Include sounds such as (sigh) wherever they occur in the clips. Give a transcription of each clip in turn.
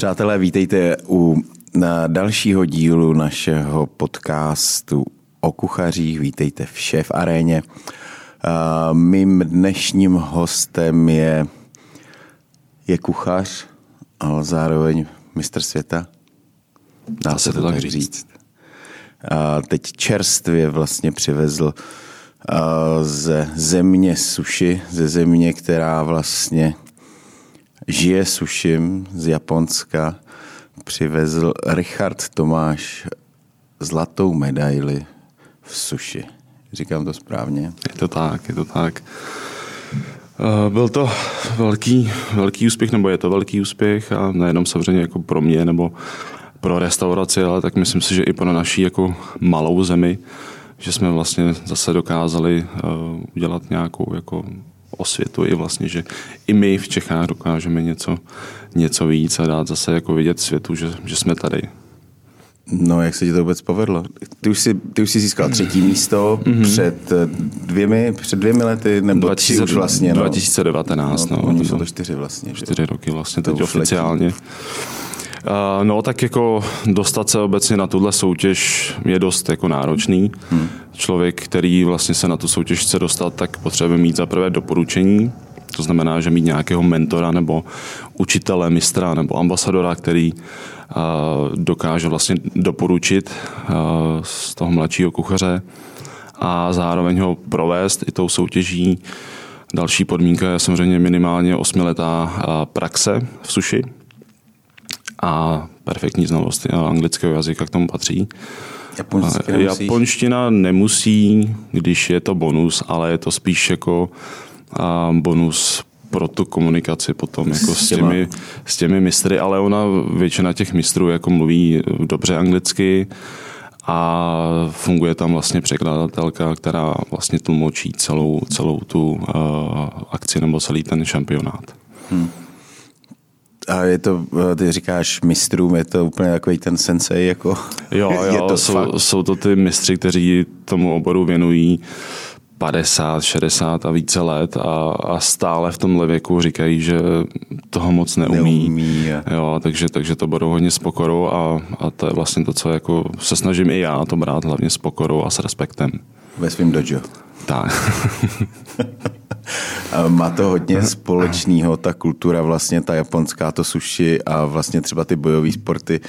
Přátelé, vítejte u na dalšího dílu našeho podcastu o kuchařích. Vítejte v Šéf aréně. Mým dnešním hostem je, je kuchař, ale zároveň mistr světa. Dá se to tak říct. říct. A teď čerstvě vlastně přivezl ze země suši, ze země, která vlastně žije sušim z Japonska, přivezl Richard Tomáš zlatou medaili v suši. Říkám to správně? Je to tak, je to tak. Eh, byl to velký, velký úspěch, nebo je to velký úspěch a nejenom samozřejmě jako pro mě nebo pro restauraci, ale tak myslím si, že i pro naší jako malou zemi, že jsme vlastně zase dokázali eh, udělat nějakou jako osvětu i vlastně, že i my v Čechách dokážeme něco, něco víc a dát zase jako vidět světu, že, že jsme tady. No, jak se ti to vůbec povedlo? Ty už jsi, ty už jsi získal třetí místo mm-hmm. před eh, dvěmi, před dvěmi lety, nebo 2000, už vlastně, no. 2019, no. no, no jsou to čtyři vlastně. Čtyři roky vlastně, to teď oficiálně. Letí. No tak jako dostat se obecně na tuhle soutěž je dost jako náročný. Hmm. Člověk, který vlastně se na tu soutěž chce dostat, tak potřebuje mít za prvé doporučení, to znamená, že mít nějakého mentora nebo učitele, mistra nebo ambasadora, který dokáže vlastně doporučit z toho mladšího kuchaře a zároveň ho provést i tou soutěží. Další podmínka je samozřejmě minimálně osmiletá praxe v suši, a perfektní znalost anglického jazyka k tomu patří. nemusí. Japonština nemusí, když je to bonus, ale je to spíš jako bonus pro tu komunikaci potom jako s těmi, s těmi mistry, ale ona většina těch mistrů jako mluví dobře anglicky a funguje tam vlastně překladatelka, která vlastně tlumočí celou, celou tu uh, akci nebo celý ten šampionát. Hmm. A je to, ty říkáš mistrům, je to úplně takový ten sensei, jako Jo, (laughs) jo, je to jsou, jsou to ty mistři, kteří tomu oboru věnují 50, 60 a více let a, a stále v tomhle věku říkají, že toho moc neumí. neumí jo, takže, takže to budou hodně s pokorou a, a to je vlastně to, co jako se snažím i já to brát hlavně s pokorou a s respektem. Ve svém dojo. Tak. (laughs) Má to hodně společného, ta kultura vlastně, ta japonská, to sushi a vlastně třeba ty bojové sporty.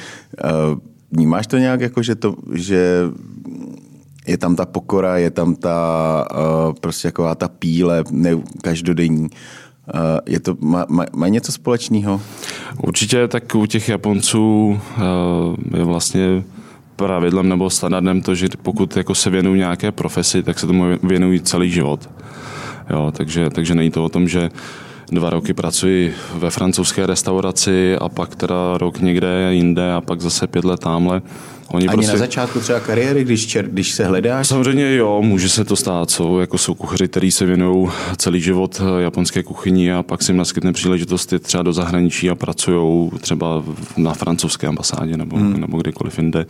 Vnímáš to nějak jako, že, to, že je tam ta pokora, je tam ta prostě taková ta píle ne, každodenní. Je to, má, má, má něco společného? Určitě tak u těch Japonců je vlastně pravidlem nebo standardem to, že pokud jako se věnují nějaké profesi, tak se tomu věnují celý život. Jo, takže, takže není to o tom, že dva roky pracuji ve francouzské restauraci a pak teda rok někde jinde a pak zase pět let tamhle. Oni Ani prostě... na začátku třeba kariéry, když, čer, když se hledáš? Samozřejmě jo, může se to stát. Jsou, jako jsou kuchaři, kteří se věnují celý život japonské kuchyni a pak si jim naskytne příležitost jít třeba do zahraničí a pracují třeba na francouzské ambasádě nebo, hmm. nebo kdekoliv jinde.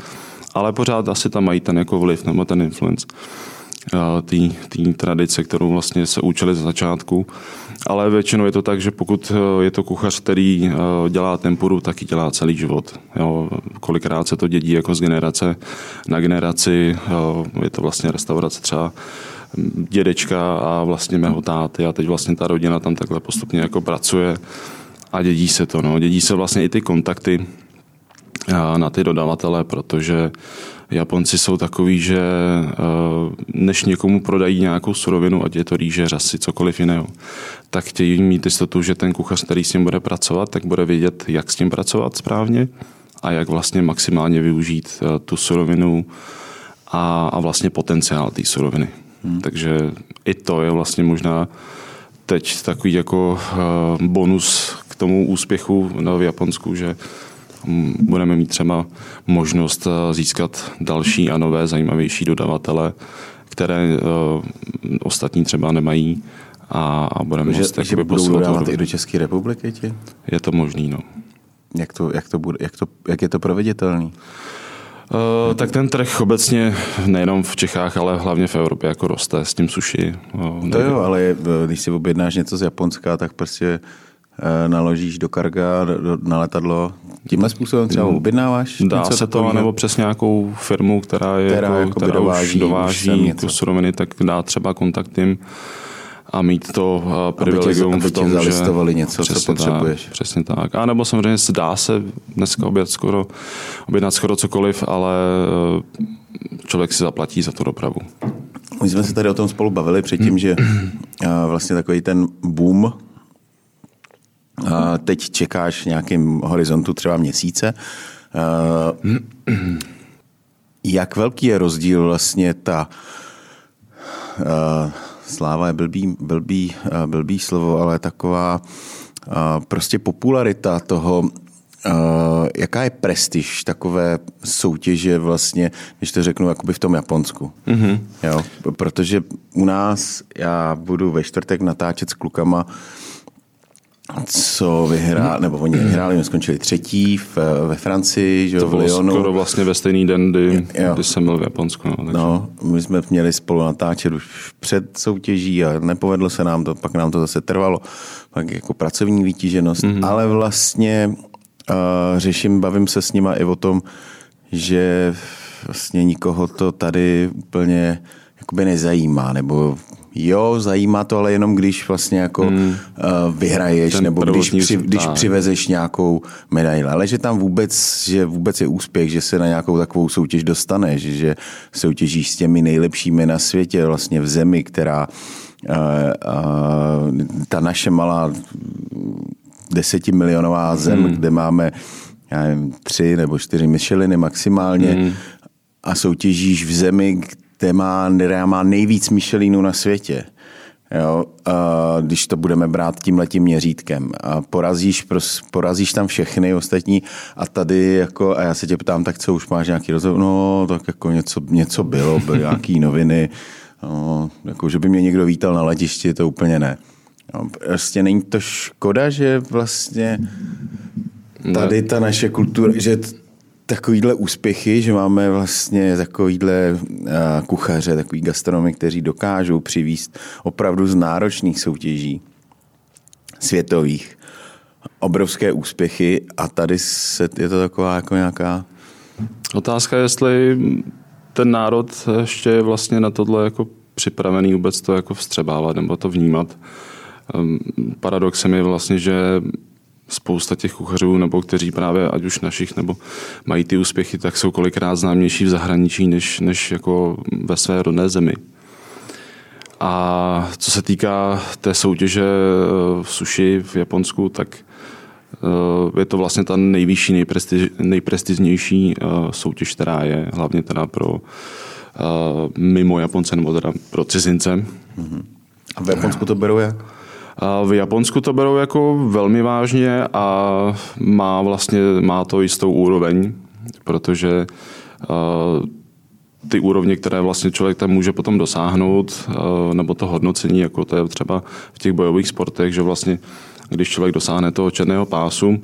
Ale pořád asi tam mají ten jako vliv nebo ten influence té tradice, kterou vlastně se učili ze začátku. Ale většinou je to tak, že pokud eh, je to kuchař, který eh, dělá tempuru, tak ji dělá celý život. Jo, kolikrát se to dědí jako z generace na generaci. Je to vlastně restaurace třeba dědečka a vlastně mého táty a teď vlastně ta rodina tam takhle postupně jako pracuje a dědí se to. No. Dědí se vlastně i ty kontakty na ty dodavatele, protože Japonci jsou takový, že eh, než někomu prodají nějakou surovinu, ať je to rýže, řasy, cokoliv jiného, tak chtějí mít jistotu, že ten kuchař, který s tím bude pracovat, tak bude vědět, jak s tím pracovat správně a jak vlastně maximálně využít eh, tu surovinu a, a vlastně potenciál té suroviny. Hmm. Takže i to je vlastně možná teď takový jako eh, bonus k tomu úspěchu v Japonsku, že budeme mít třeba možnost eh, získat další a nové zajímavější dodavatele, které uh, ostatní třeba nemají a, a budeme že, moct že budou dodávat i do České republiky ti? Je to možný, no. Jak, to, jak, to bude, jak, to, jak je to proveditelný? Uh, tak ten trh obecně nejenom v Čechách, ale hlavně v Evropě jako roste s tím suši. Uh, to jo, ale když si objednáš něco z Japonska, tak prostě eh, naložíš do karga, do, na letadlo. Tímhle způsobem třeba mm. objednáváš? Dá se to, nebo přes nějakou firmu, která, je která, jako, která dováží, už dováží tu suroviny, tak dá třeba kontakt jim a mít to uh, privilegium aby tě, v tom, aby že něco, co potřebuješ. Tak, přesně tak. A nebo samozřejmě dá se dneska objednat skoro, objednat skoro cokoliv, ale uh, člověk si zaplatí za tu dopravu. My jsme se tady o tom spolu bavili předtím, že vlastně takový ten boom teď čekáš v nějakém horizontu třeba měsíce. Jak velký je rozdíl vlastně ta sláva je blbý, blbý, blbý slovo, ale taková prostě popularita toho, jaká je prestiž takové soutěže vlastně, když to řeknu, jakoby v tom Japonsku. Mm-hmm. Jo? Protože u nás, já budu ve čtvrtek natáčet s klukama co vyhrál, nebo oni vyhráli, oni skončili třetí v, ve Francii, že to v Lyonu. skoro vlastně ve stejný den, kdy, kdy jsem byl v Japonsku. No, takže. no, my jsme měli spolu natáčet už před soutěží a nepovedlo se nám to, pak nám to zase trvalo, pak jako pracovní vytíženost, mm-hmm. ale vlastně uh, řeším, bavím se s nima i o tom, že vlastně nikoho to tady úplně jakoby nezajímá, nebo jo, zajímá to, ale jenom když vlastně jako hmm. uh, vyhraješ, Ten nebo když, při, když přivezeš nějakou medaili. Ale že tam vůbec, že vůbec je úspěch, že se na nějakou takovou soutěž dostaneš, že soutěžíš s těmi nejlepšími na světě, vlastně v zemi, která uh, uh, ta naše malá desetimilionová zem, hmm. kde máme já nevím, tři nebo čtyři Micheliny maximálně hmm. a soutěžíš v zemi, téma, která má nejvíc Michelinů na světě. Jo, a když to budeme brát tím letím měřítkem. A porazíš, pros, porazíš tam všechny ostatní a tady jako, a já se tě ptám, tak co, už máš nějaký rozhovor? No, tak jako něco, něco bylo, byly (laughs) nějaký noviny, no, jako, že by mě někdo vítal na letišti, to úplně ne. No, prostě není to škoda, že vlastně tady ta naše kultura, že takovýhle úspěchy, že máme vlastně takovýhle kuchaře, takový gastronomy, kteří dokážou přivíst opravdu z náročných soutěží světových obrovské úspěchy a tady se, je to taková jako nějaká... Otázka je, jestli ten národ ještě je vlastně na tohle jako připravený vůbec to jako vstřebávat nebo to vnímat. Ehm, paradoxem je vlastně, že spousta těch kuchařů, nebo kteří právě, ať už našich, nebo mají ty úspěchy, tak jsou kolikrát známější v zahraničí, než, než jako ve své rodné zemi. A co se týká té soutěže eh, v sushi v Japonsku, tak eh, je to vlastně ta nejvyšší, nejprestiž, nejprestižnější eh, soutěž, která je hlavně teda pro mimo Japonce nebo teda pro cizince. A v Japonsku to berou jak? V Japonsku to berou jako velmi vážně a má vlastně má to jistou úroveň, protože ty úrovně, které vlastně člověk tam může potom dosáhnout, nebo to hodnocení, jako to je třeba v těch bojových sportech, že vlastně když člověk dosáhne toho černého pásu,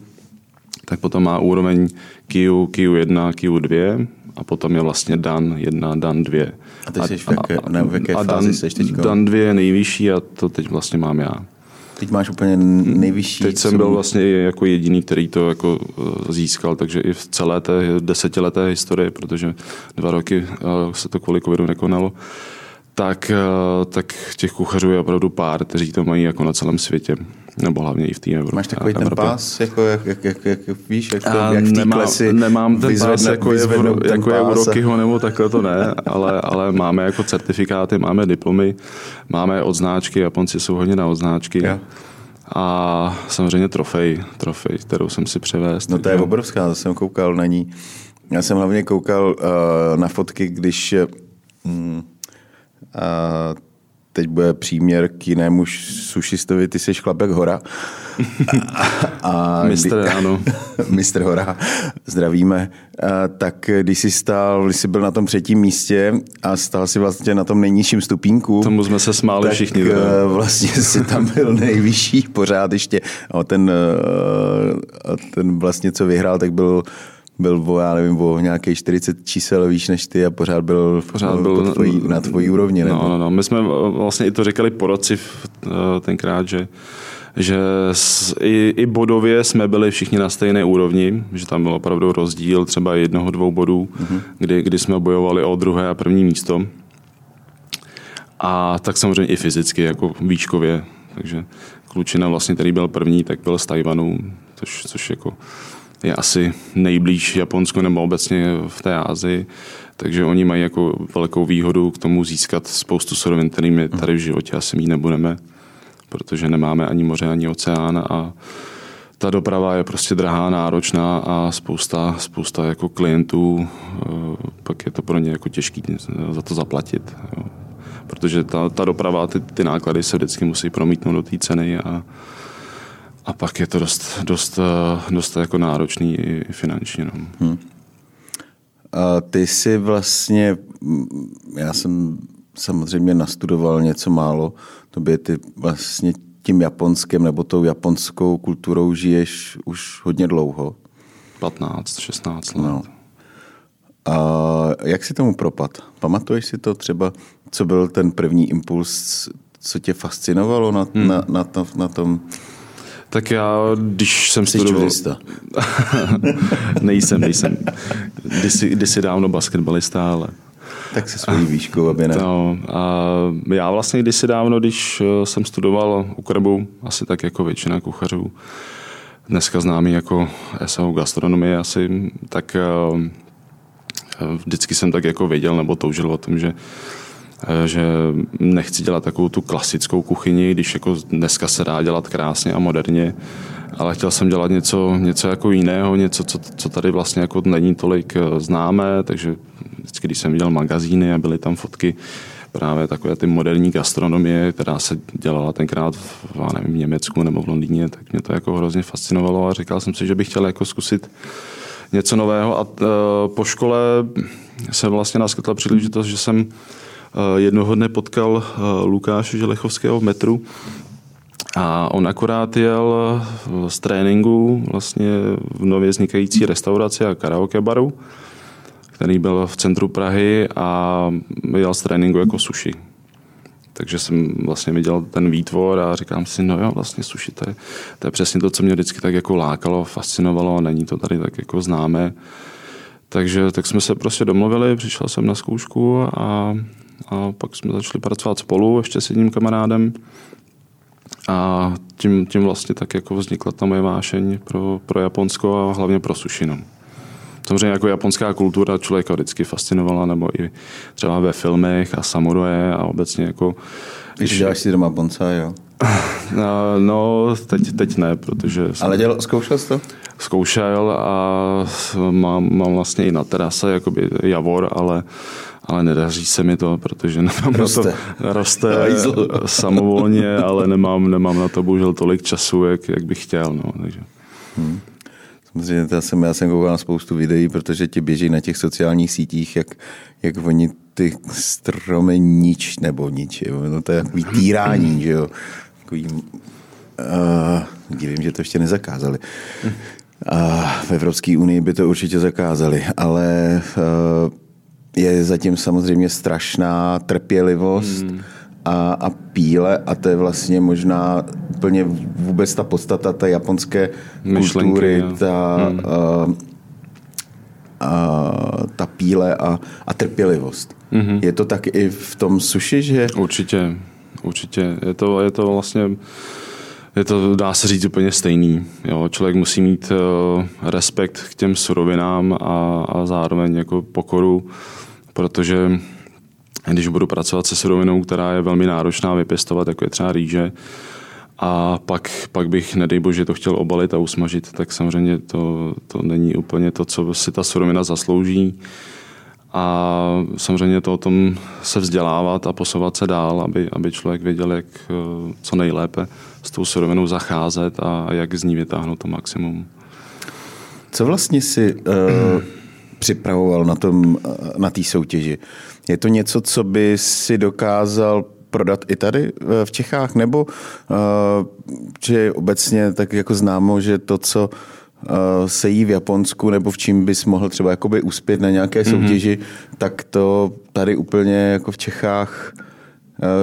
tak potom má úroveň Q, Q1, Q2 a potom je vlastně Dan 1, Dan 2. A ty jsi v jaké, ne, v jaké fázi Dan, jsi? Dan 2 je nejvyšší a to teď vlastně mám já. Teď máš úplně nejvyšší... Teď jsem byl vlastně jako jediný, který to jako eh, získal, takže i v celé té desetileté historii, protože dva roky eh, se to kvůli covidu nekonalo, tak, eh, tak těch kuchařů je opravdu pár, kteří to mají jako na celém světě. Nebo hlavně i v té Evropě. Máš takový ten pás, jako jak, jak, jak, jak, víš, jak, to, jak v té klesi Nemám ten pás, jako je, v, jako je u Rokyho, nebo takhle to ne, ale, ale máme jako certifikáty, máme diplomy, máme odznáčky, Japonci jsou hodně na odznáčky. Ja. A samozřejmě trofej, trofej, kterou jsem si převést. No to je obrovská, jsem koukal na ní. Já jsem hlavně koukal uh, na fotky, když uh, teď bude příměr k jinému sušistovi, ty jsi chlapek Hora. A, a mistr, kdy, ano. (laughs) mistr Hora, zdravíme. A, tak když jsi stál, když jsi byl na tom třetím místě a stál si vlastně na tom nejnižším stupínku. Tomu jsme se smáli tak všichni. Tak vlastně (laughs) si tam byl nejvyšší pořád ještě. A ten, ten vlastně, co vyhrál, tak byl byl o, já nevím, o nějaký 40 čísel výš než ty a pořád byl, pořád byl tvojí, na tvojí úrovni. No, no, no. My jsme vlastně i to říkali po roci tenkrát, že že s, i, i bodově jsme byli všichni na stejné úrovni, že tam byl opravdu rozdíl třeba jednoho, dvou bodů, mm-hmm. kdy, kdy jsme bojovali o druhé a první místo. A tak samozřejmě i fyzicky, jako výškově. Takže klučina vlastně, který byl první, tak byl z Tajvanu, což, což jako je asi nejblíž Japonsku nebo obecně v té Ázii. Takže oni mají jako velkou výhodu k tomu získat spoustu surovin, kterými tady v životě asi mít nebudeme, protože nemáme ani moře, ani oceán a ta doprava je prostě drahá, náročná a spousta, spousta jako klientů, eh, pak je to pro ně jako těžký za to zaplatit. Jo. Protože ta, ta doprava, ty, ty náklady se vždycky musí promítnout do té ceny a, a pak je to dost, dost, dost jako náročný i finančně. No. Hmm. A ty jsi vlastně, já jsem samozřejmě nastudoval něco málo, tobě ty vlastně tím Japonskem nebo tou japonskou kulturou žiješ už hodně dlouho. 15, 16 let. No. A jak si tomu propad? Pamatuješ si to třeba, co byl ten první impuls, co tě fascinovalo na, hmm. na, na, to, na tom? Tak já, když jsem Jsi studoval... (laughs) nejsem, nejsem. Kdysi, kdysi dávno basketbalista, ale... Tak se svojí výškou, aby ne. No, a já vlastně kdysi dávno, když eh, jsem studoval u Krbu, asi tak jako většina kuchařů, dneska známý jako SAO gastronomie asi, tak eh, vždycky jsem tak jako věděl nebo toužil o tom, že Eh, že nechci dělat takovou tu klasickou kuchyni, když jako dneska se dá dělat krásně a moderně, ale chtěl jsem dělat něco, něco jako jiného, něco, co, co tady vlastně jako není tolik eh, známé, takže vždycky, když jsem viděl magazíny a byly tam fotky právě takové ty moderní gastronomie, která se dělala tenkrát v, nevím, v Německu nebo v Londýně, tak mě to jako hrozně fascinovalo a říkal jsem si, že bych chtěl jako zkusit něco nového a uh, po škole se vlastně naskytla příležitost, že jsem Eh, jednoho dne potkal eh, Lukáše Želechovského v metru a on akorát jel eh, z tréninku vlastně v nově vznikající restauraci a karaoke baru, který byl v centru Prahy a jel z tréninku jako sushi. Takže jsem vlastně viděl ten výtvor a říkám si, no jo, vlastně sushi, to je, to je přesně to, co mě vždycky tak jako lákalo, fascinovalo a není to tady tak jako známé. Takže tak jsme se prostě domluvili, přišel jsem na zkoušku a a pak jsme začali pracovat spolu ještě s jedním kamarádem a tím, tím vlastně tak jako vznikla ta moje vášeň pro, pro Japonsko a hlavně pro sušinu. No. Samozřejmě jako japonská kultura člověka vždycky fascinovala, nebo i třeba ve filmech a samuraje a obecně jako... Když děláš si doma bonsai, jo? (laughs) No, teď, teď ne, protože... Jsem... Ale dělal, zkoušel jsi to? Zkoušel a mám, mám vlastně i na terase jakoby javor, ale ale nedaří se mi to, protože nemám (laughs) roste. na to, roste (laughs) samovolně, ale nemám, nemám na to bohužel tolik času, jak, jak bych chtěl. No, takže. Hmm. Samozřejmě já jsem, já jsem koukal na spoustu videí, protože ti běží na těch sociálních sítích, jak, jak oni ty stromy nič nebo nič. Jo. No to je takový (laughs) týrání, že jo. Takový, uh, divím, že to ještě nezakázali. A v Evropské unii by to určitě zakázali, ale uh, je zatím samozřejmě strašná trpělivost hmm. a, a píle a to je vlastně možná úplně vůbec ta podstata té japonské Myšlenky, kultury, jo. ta, hmm. a, a, ta píle a, a trpělivost. Hmm. Je to tak i v tom suši, že... Určitě, určitě. Je to, je to vlastně je to, dá se říct, úplně stejný. Jo, člověk musí mít uh, respekt k těm surovinám a, a zároveň jako pokoru protože když budu pracovat se surovinou, která je velmi náročná vypěstovat, jako je třeba rýže, a pak, pak bych, nedej bože, to chtěl obalit a usmažit, tak samozřejmě to, to není úplně to, co si ta surovina zaslouží. A samozřejmě to o tom se vzdělávat a posouvat se dál, aby, aby člověk věděl, jak eh, co nejlépe s tou surovinou zacházet a jak z ní vytáhnout to maximum. Co vlastně si uh, připravoval na tom, na té soutěži. Je to něco, co by si dokázal prodat i tady eh, v Čechách, nebo uh, že obecně tak jako známo, že to, co se jí v Japonsku, nebo v čím bys mohl třeba jakoby uspět na nějaké mhm. soutěži, mm-hmm. tak to tady úplně jako v Čechách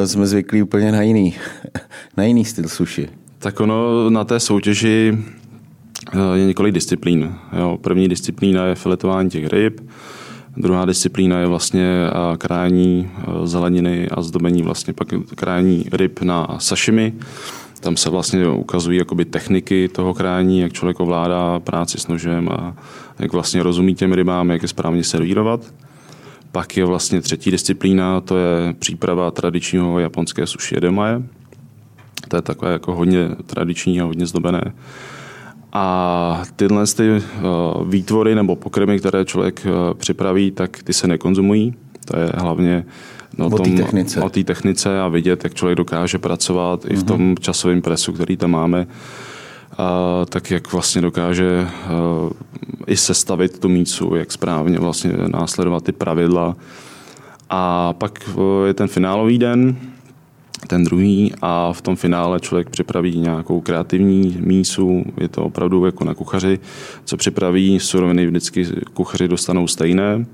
jsme zvyklí úplně na jiný, (laughs) na jiný styl suši. Tak ono na té soutěži eh, je několik disciplín. Jo. První disciplína je filetování těch ryb, druhá disciplína je vlastně eh, krájení eh, zeleniny a zdobení vlastně pak krájení ryb na sashimi. Tam se vlastně ukazují jakoby techniky toho krání, jak člověk ovládá práci s nožem a jak vlastně rozumí těm rybám, jak je správně servírovat. Pak je vlastně třetí disciplína, to je příprava tradičního japonské sushi edemaje. To je takové jako hodně tradiční a hodně zdobené. A tyhle ty uh, výtvory nebo pokrmy, které člověk uh, připraví, tak ty se nekonzumují. To je hlavně no, o té technice. O technice a vidět, jak člověk dokáže pracovat uh-huh. i v mhm. tom časovém presu, který tam máme. A tak jak vlastně dokáže uh, i sestavit tu mícu, jak správně vlastně následovat ty pravidla. A pak je ten finálový den, ten druhý a v tom finále člověk připraví nějakou kreativní mísu, je to opravdu jako na kuchaři, co připraví, suroviny vždycky kuchaři dostanou stejné,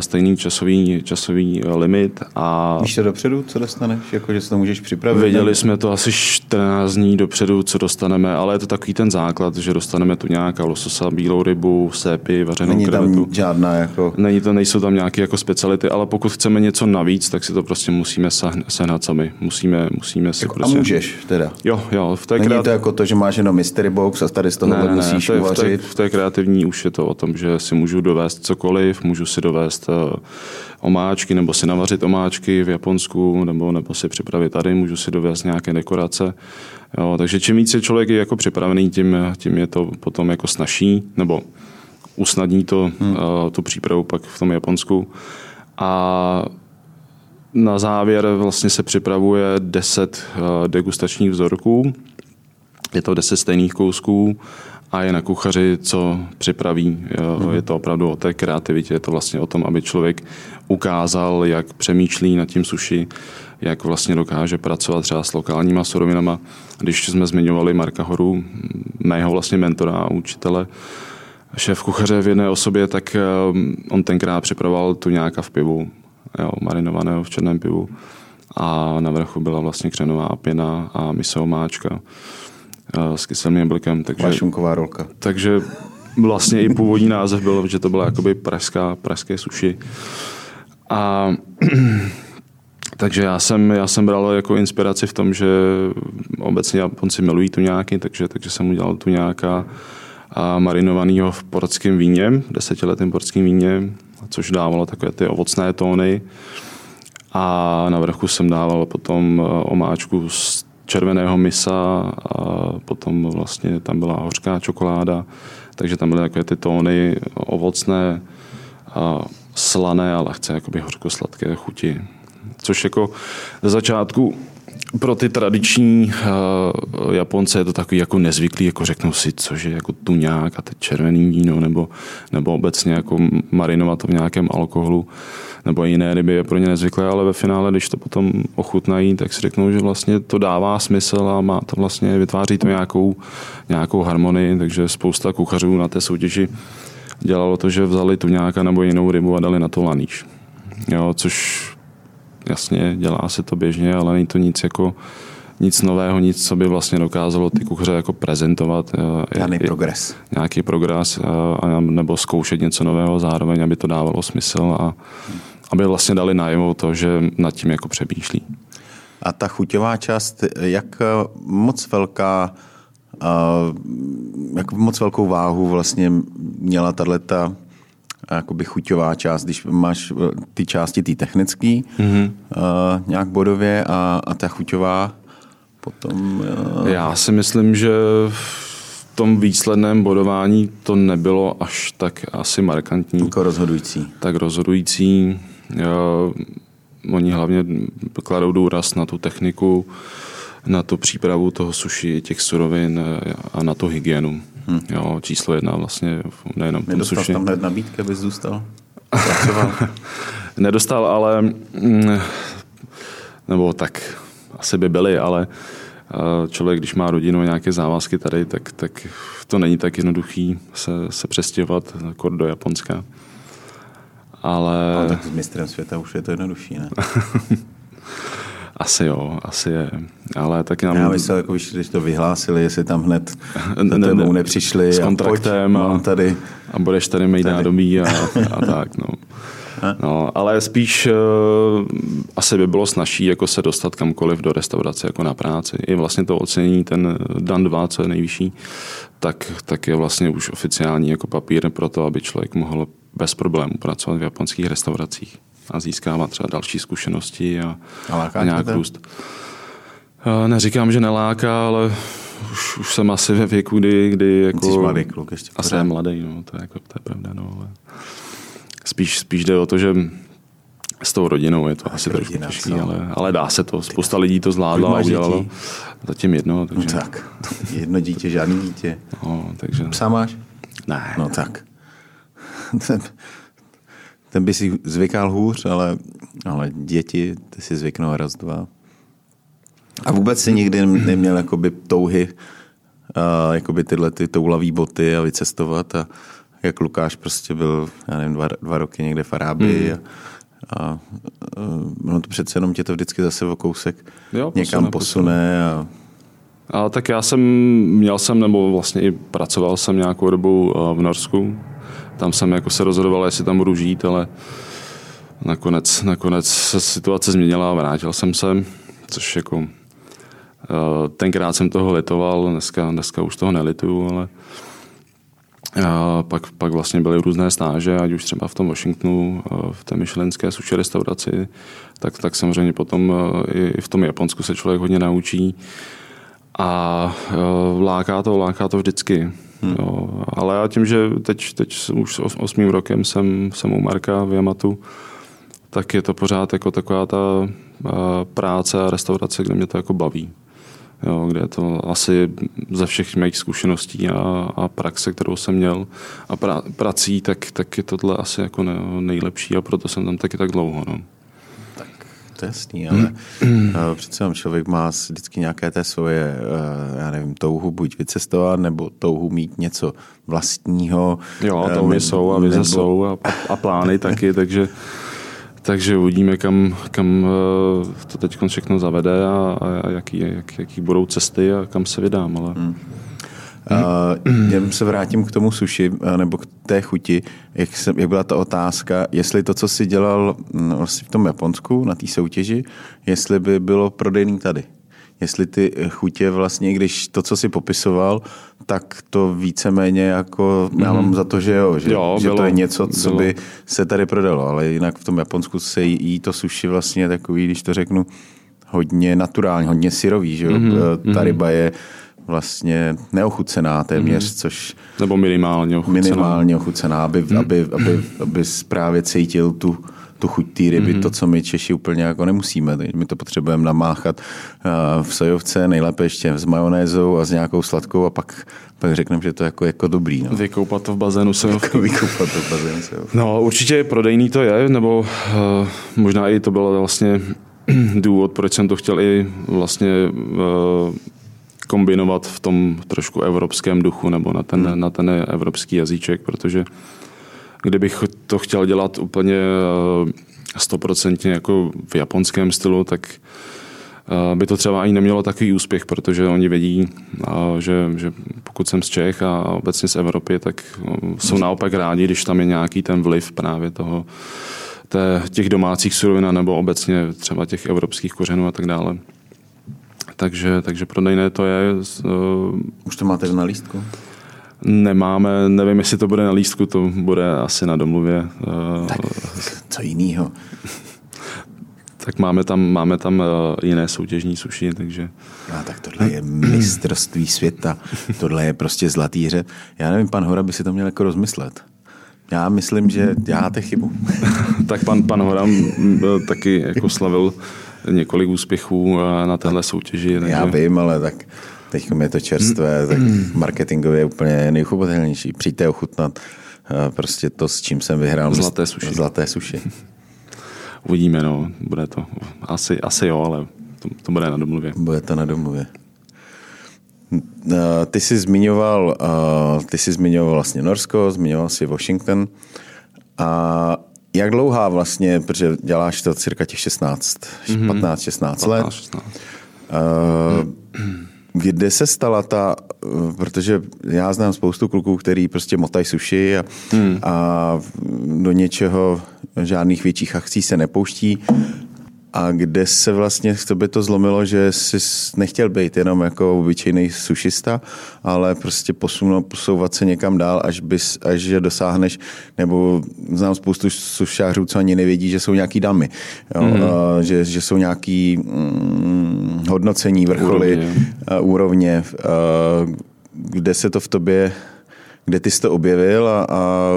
stejný časový, časový limit. A Víš to dopředu, co dostaneš? Jako, že se to můžeš připravit? Věděli jsme to asi 14 dní dopředu, co dostaneme, ale je to takový ten základ, že dostaneme tu nějaká lososa, bílou rybu, sépy, vařenou Není krevetu. tam žádná jako... Není to, nejsou tam nějaké jako speciality, ale pokud chceme něco navíc, tak si to prostě musíme sehnat sami. Musíme, musíme si jako, prostě... A můžeš teda? Jo, jo. V té Není kreat... to jako to, že máš jenom mystery box a tady z toho ne, ne, musíš ne, v té, v té kreativní už je to o tom, že si můžu dovést cokoliv, můžu si dovést Eh, omáčky, nebo si navařit omáčky v Japonsku, nebo, nebo si připravit tady, můžu si dovést nějaké dekorace. Jo, takže čím více člověk je jako připravený, tím, tím je to potom jako snažší, nebo usnadní to, hmm. uh, tu přípravu pak v tom Japonsku. A na závěr vlastně se připravuje 10 uh, degustačních vzorků. Je to 10 stejných kousků a je na kuchaři, co připraví. Mhm. Je to opravdu o té kreativitě, je to vlastně o tom, aby člověk ukázal, jak přemýšlí nad tím suši, jak vlastně dokáže pracovat třeba s lokálníma surovinama. Když jsme zmiňovali Marka Horu, mého vlastně mentora a učitele, šéf kuchaře v jedné osobě, tak eh, on tenkrát připravoval tu nějaká v pivu, jo, marinovaného v černém pivu a na vrchu byla vlastně křenová pěna a miso máčka s kyselým jablkem. Takže, Vašunková rolka. Takže vlastně i původní název byl, že to byla jakoby pražská, pražské suši. A (clears throat) takže já jsem, já jsem bral jako inspiraci v tom, že obecně Japonci milují tu nějaký, takže, takže jsem udělal tu nějaká a marinovanýho v portském víně, desetiletém portském víně, což dávalo takové ty ovocné tóny. A na vrchu jsem dával potom e, omáčku z červeného misa a potom vlastně tam byla hořká čokoláda, takže tam byly takové ty tóny ovocné, a slané a lehce jakoby hořko-sladké chuti. Což jako ze začátku pro ty tradiční uh, Japonce je to takový jako nezvyklý, jako řeknou si, což je jako tuňák a teď červený víno, nebo, nebo obecně jako marinovat to v nějakém alkoholu, nebo jiné ryby je pro ně nezvyklé, ale ve finále, když to potom ochutnají, tak si řeknou, že vlastně to dává smysl a má to vlastně, vytváří to nějakou, nějakou harmonii, takže spousta kuchařů na té soutěži dělalo to, že vzali tu nějaká nebo jinou rybu a dali na to laníš. Jo, což jasně, dělá se to běžně, ale není to nic jako nic nového, nic, co by vlastně dokázalo ty kuchaře jako prezentovat. Eh, Žádný progres. Nějaký progres, eh, nebo zkoušet něco nového zároveň, aby to dávalo smysl a aby vlastně dali najevo to, že nad tím jako přemýšlí. A ta chuťová část, jak moc velká jak moc velkou váhu vlastně měla tato jakoby chuťová část, když máš eh, ty části ty technické mm-hmm. uh, nějak bodově a, a ta chuťová potom... Uh... Já si myslím, že v tom výsledném bodování to nebylo až tak asi markantní. Jako rozhodující. Tak rozhodující. Oni hlavně kladou důraz na tu techniku, na tu přípravu toho suši, těch surovin a na tu hygienu. Hmm. Jo, číslo jedna vlastně, nejenom Nedostal suši. tam hned nabídky, abys zůstal? (laughs) Nedostal, ale mm, nebo tak asi by byly, ale eh, člověk, když má rodinu a nějaké závazky tady, tak, tak to není tak jednoduchý se, se přestěhovat jako do Japonska. Ale... ale... tak s mistrem světa už je to jednodušší, ne? (laughs) Asi jo, asi je. Ale tak nám... Já myslel, jako, když to vyhlásili, jestli tam hned ne, ne, ne, nepřišli s kontraktem a, pojď, a, tady. a budeš tady mít nádobí a, (laughs) a tak. No. No, ale spíš uh, asi by bylo snažší jako se dostat kamkoliv do restaurace jako na práci. I vlastně to ocenění, ten Dan 2, co je nejvyšší, tak, tak je vlastně už oficiální jako papír pro to, aby člověk mohl bez problémů pracovat v japonských restauracích a získávat třeba další zkušenosti a, a, a nějak růst. Uh, neříkám, že neláká, ale už, už jsem asi ve věku, kdy, kdy jako... Jsi mladý kluk ještě. A jsem mladý, no, to je, jako, to je pravda, no, ale spíš, spíš jde o to, že s tou rodinou je to a asi trošku těžké, ale, ale dá se to. Spousta lidí to zvládla a udělalo. Dětí? Zatím jedno. Takže... No tak, jedno dítě, žádný dítě. No, takže... Psa máš? Ne. No tak. Ten, (laughs) ten by si zvykal hůř, ale, ale děti, ty si zvyknou raz, dva. A vůbec si nikdy neměl jakoby touhy, a, jakoby tyhle ty toulavý boty a vycestovat a, jak Lukáš prostě byl, já nevím, dva, dva roky někde v Arábii hmm. a, a no to přece jenom tě to vždycky zase o kousek jo, posune, někam posune. A... a tak já jsem, měl jsem, nebo vlastně i pracoval jsem nějakou dobu eh, v Norsku. Tam jsem jako se rozhodoval, jestli tam budu žít, ale nakonec, nakonec se situace změnila a vrátil jsem se, což jako eh, tenkrát jsem toho litoval, dneska, dneska už toho nelituju, ale a pak, pak vlastně byly různé stáže, ať už třeba v tom Washingtonu, v té myšlenské suši restauraci, tak, tak samozřejmě potom i v tom Japonsku se člověk hodně naučí. A láká to, láká to vždycky. Hmm. Jo, ale já tím, že teď, teď už s osmým rokem jsem, jsem u Marka v Yamatu, tak je to pořád jako taková ta práce a restaurace, kde mě to jako baví jo, kde je to asi ze všech mých zkušeností a, a praxe, kterou jsem měl a pra, prací, tak, tak je tohle asi jako ne, nejlepší a proto jsem tam taky tak dlouho. No. To je jasný, ale mm. přece člověk má vždycky nějaké té svoje, eh, já nevím, touhu buď vycestovat, nebo touhu mít něco vlastního. Jo, touhy jsou a vize nebo... jsou a, a plány (laughs) taky, takže takže uvidíme, kam, kam eh, to teď všechno zavede a, a jaký, jak, jaký budou cesty a kam se vydám. Ale... Hmm. Uh, se vrátím k tomu suši, eh, nebo k té chuti. Jak, se, jak byla ta otázka, jestli to, co jsi dělal mm, vlastně v tom Japonsku na té soutěži, jestli by bylo prodejný tady? jestli ty chutě vlastně, když to, co si popisoval, tak to víceméně jako, mm-hmm. já mám mhm. za to, že jo, že, jo, že bylo, to je něco, co bylo. by se tady prodalo, ale jinak v tom Japonsku se jí to suši vlastně takový, když to řeknu, hodně naturální, hodně syrový, že jo, mm-hmm. ta ryba je vlastně neochucená téměř, mm-hmm. což... Nebo minimálně ochucená. Minimálně ochucená, aby, mm-hmm. aby, aby, aby právě cítil tu, tu chuť té ryby, mm-hmm. to, co my Češi úplně jako nemusíme. My to potřebujeme namáchat uh, v sojovce, nejlépe ještě s majonézou a s nějakou sladkou a pak, pak řekneme, že to jako, jako dobrý. No. Vykoupat to v bazénu sojovky. Vykoupat to v bazénu sojovky. No určitě prodejný to je, nebo uh, možná i to bylo vlastně (clears throat) důvod, proč jsem to chtěl i vlastně uh, kombinovat v tom trošku evropském duchu nebo na ten, hmm. na ten evropský jazyček, protože Kdybych to chtěl dělat úplně eh, stoprocentně jako v japonském stylu, tak eh, by to třeba ani nemělo takový úspěch, protože oni vědí, eh, že, že pokud jsem z Čech a obecně z Evropy, tak jsou naopak rádi, když tam je nějaký ten vliv právě toho, té, těch domácích surovin nebo obecně třeba těch evropských kořenů a tak dále. Takže, takže prodejné to je. Už to máte na lístku? Nemáme, nevím, jestli to bude na lístku, to bude asi na domluvě. Tak co jiného? tak máme tam, máme tam eh, jiné soutěžní suši, takže... No, tak tohle je mistrovství světa. Tohle je prostě zlatý hře. Já nevím, pan Hora by si to měl jako rozmyslet. Já myslím, že děláte chybu. (laughs) tak pan, pan Hora taky jako slavil několik úspěchů eh, na téhle soutěži. Takže... Já vím, ale tak Teď je to čerstvé, tak marketingově je úplně nejchopitelnější. Přijďte ochutnat eh, prostě to, s čím jsem vyhrál. Zlaté suši. Zlaté suši. (laughs) Uvidíme, no. Bude to. Asi, asi jo, ale to, to bude na domluvě. Bude to na domluvě. Eh, ty jsi zmiňoval, ty jsi zmiňoval vlastně Norsko, zmiňoval si Washington a jak dlouhá vlastně, protože děláš to cirka těch 16, mm-hmm. 15, 16 let. 15, 16. Uh, kde se stala ta, protože já znám spoustu kluků, který prostě motají suši a, hmm. a do něčeho žádných větších akcí se nepouští a kde se vlastně v tobě to zlomilo, že jsi nechtěl být jenom jako obyčejný sušista, ale prostě posunout, posouvat se někam dál, až, bys, až že dosáhneš, nebo znám spoustu sušářů, co ani nevědí, že jsou nějaký damy, jo? Mm. A, že, že jsou nějaký mm, hodnocení, vrcholy, úrovně, a, úrovně a, kde se to v tobě, kde ty jsi to objevil a, a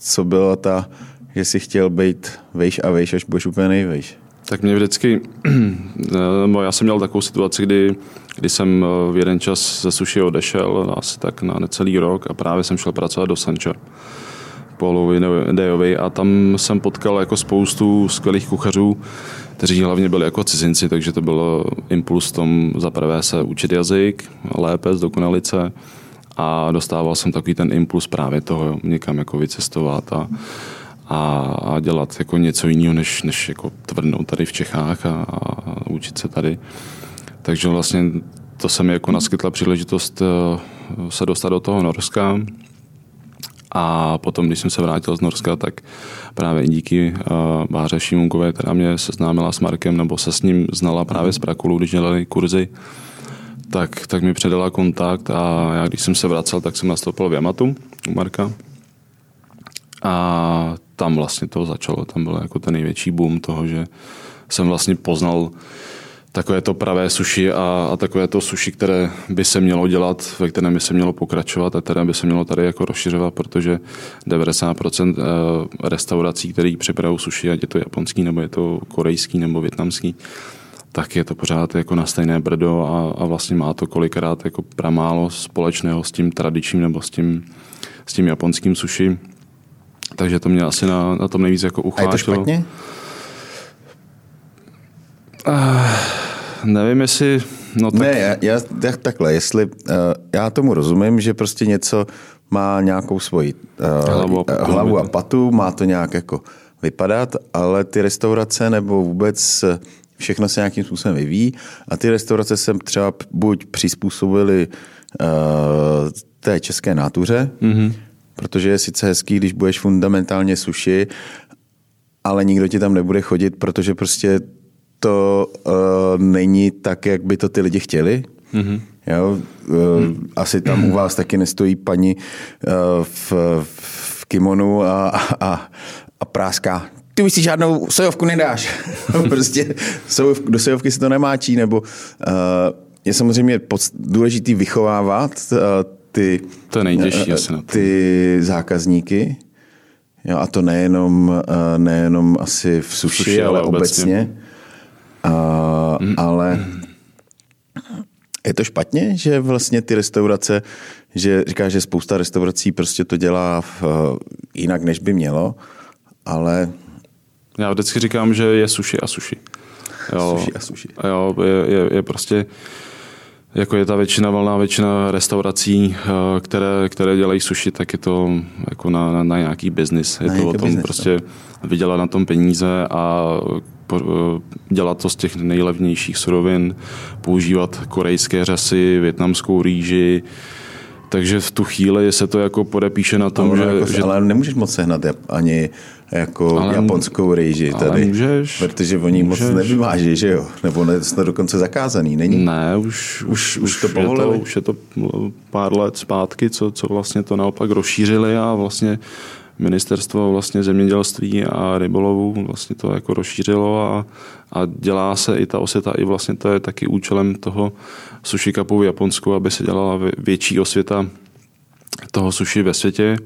co byla ta, že jsi chtěl být vejš a vejš, až budeš úplně nejvejš. Tak mě vždycky, (clears throat) no já jsem měl takovou situaci, kdy, kdy jsem eh, v jeden čas ze suši odešel, asi tak na necelý rok a právě jsem šel pracovat do Sancha. Polovi Dejovi a tam jsem potkal jako spoustu skvělých kuchařů, kteří hlavně byli jako cizinci, takže to bylo impuls tom za prvé se učit jazyk lépe, zdokonalit se a dostával jsem takový ten impuls právě toho někam jako vycestovat a, a, a dělat jako něco jiného, než, než jako tvrdnout tady v Čechách a, a učit se tady. Takže vlastně to se mi jako naskytla příležitost eh, se dostat do toho Norska. A potom, když jsem se vrátil z Norska, tak právě díky uh, Báře Šimunkové, která mě seznámila s Markem, nebo se s ním znala právě z Prakulu, když dělali kurzy, tak, tak mi předala kontakt a já, když jsem se vracel, tak jsem nastoupil v Jamatu u Marka. A tam vlastně to začalo, tam byl jako ten největší boom toho, že jsem vlastně poznal takové to pravé suši a, a takové to suši, které by se mělo dělat, ve kterém by se mělo pokračovat a které by se mělo tady jako rozšiřovat, protože 90% eh, restaurací, které připravují suši, ať je to japonský, nebo je to korejský, nebo větnamský, tak je to pořád jako na stejné brdo a, a vlastně má to kolikrát jako pramálo společného s tím tradičním nebo s tím, s tím japonským suši takže to mě asi na, na tom nejvíc jako uchvátilo. A je to špatně? Uh, nevím, jestli... No tak... Ne, já, já, takhle, jestli... Uh, já tomu rozumím, že prostě něco má nějakou svoji uh, hlavu, a, hlavu a patu, má to nějak jako vypadat, ale ty restaurace nebo vůbec všechno se nějakým způsobem vyvíjí a ty restaurace se třeba buď přizpůsobily uh, té české nátuře, mm-hmm protože je sice hezký, když budeš fundamentálně suši, ale nikdo ti tam nebude chodit, protože prostě to uh, není tak, jak by to ty lidi chtěli. Mm-hmm. Jo, uh, mm. Asi tam u vás taky nestojí paní uh, v, v kimonu a, a, a práská. Ty už si žádnou sojovku nedáš. (laughs) prostě sojovku, do sojovky se to nemáčí, nebo uh, je samozřejmě důležitý vychovávat uh, ty, to je nejtěžší eh, asi na to. ty zákazníky. Jo, a to nejenom, eh, nejenom asi v suši, suši ale, ale obecně. obecně. A, mm. Ale je to špatně, že vlastně ty restaurace, že říkáš, že spousta restaurací prostě to dělá v, eh, jinak, než by mělo, ale... Já vždycky říkám, že je suši a suši. Jo, suši a suši. Jo, je, je, je prostě jako je ta většina, valná většina restaurací, eh, které, které dělají suši, tak je to jako na, na, na nějaký biznis. Je na to o tom business, prostě no. vydělat na tom peníze a eh, dělat to z těch nejlevnějších surovin, používat korejské řasy, větnamskou rýži, takže v tu chvíli se to jako podepíše na tom, že, jako, že... Ale nemůžeš moc sehnat ani jako ale, japonskou rejži tady. Ale můžeš. Protože oni můžeš. moc nevyváží, že jo? Nebo ne, to dokonce zakázaný, není? Ne, už, už, už, to je to, už je to pár let zpátky, co, co vlastně to naopak rozšířili a vlastně ministerstvo vlastně zemědělství a rybolovu vlastně to jako rozšířilo a, a dělá se i ta osvěta, i vlastně to je taky účelem toho sushi cupu v Japonsku, aby se dělala větší osvěta toho sushi ve světě.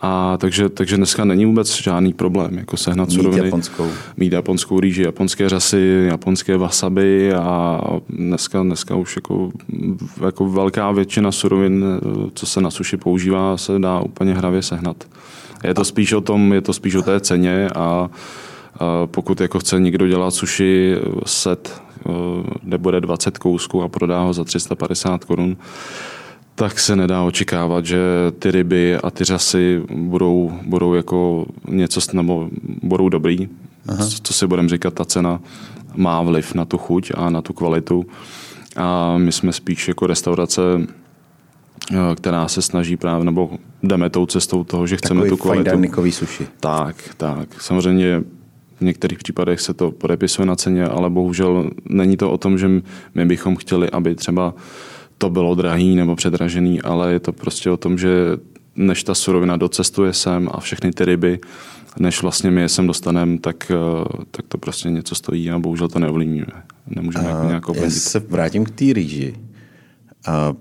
A takže, takže dneska není vůbec žádný problém jako sehnat mít suroviny. Japonskou. Mít japonskou rýži, japonské řasy, japonské wasabi a dneska, dneska už jako, jako velká většina surovin, co se na suši používá, se dá úplně hravě sehnat. Je to spíš o tom, je to spíš o té ceně a, a pokud jako chce někdo dělat suši set, kde bude 20 kousků a prodá ho za 350 korun, tak se nedá očekávat, že ty ryby a ty řasy budou, budou jako něco, nebo budou dobrý. Aha. Co si budeme říkat, ta cena má vliv na tu chuť a na tu kvalitu. A my jsme spíš jako restaurace, eh, která se snaží právě, nebo jdeme tou cestou toho, že chceme Takový tu kvalitu. Sushi. Tak, tak. Samozřejmě v některých případech se to podepisuje na ceně, ale bohužel není to o tom, že my bychom chtěli, aby třeba to bylo drahý nebo předražený, ale je to prostě o tom, že než ta surovina docestuje sem a všechny ty ryby, než vlastně my je sem dostaneme, tak, eh, tak to prostě něco stojí a bohužel to neovlivníme. Nemůžeme jako nějak Já se vrátím k té rýži. A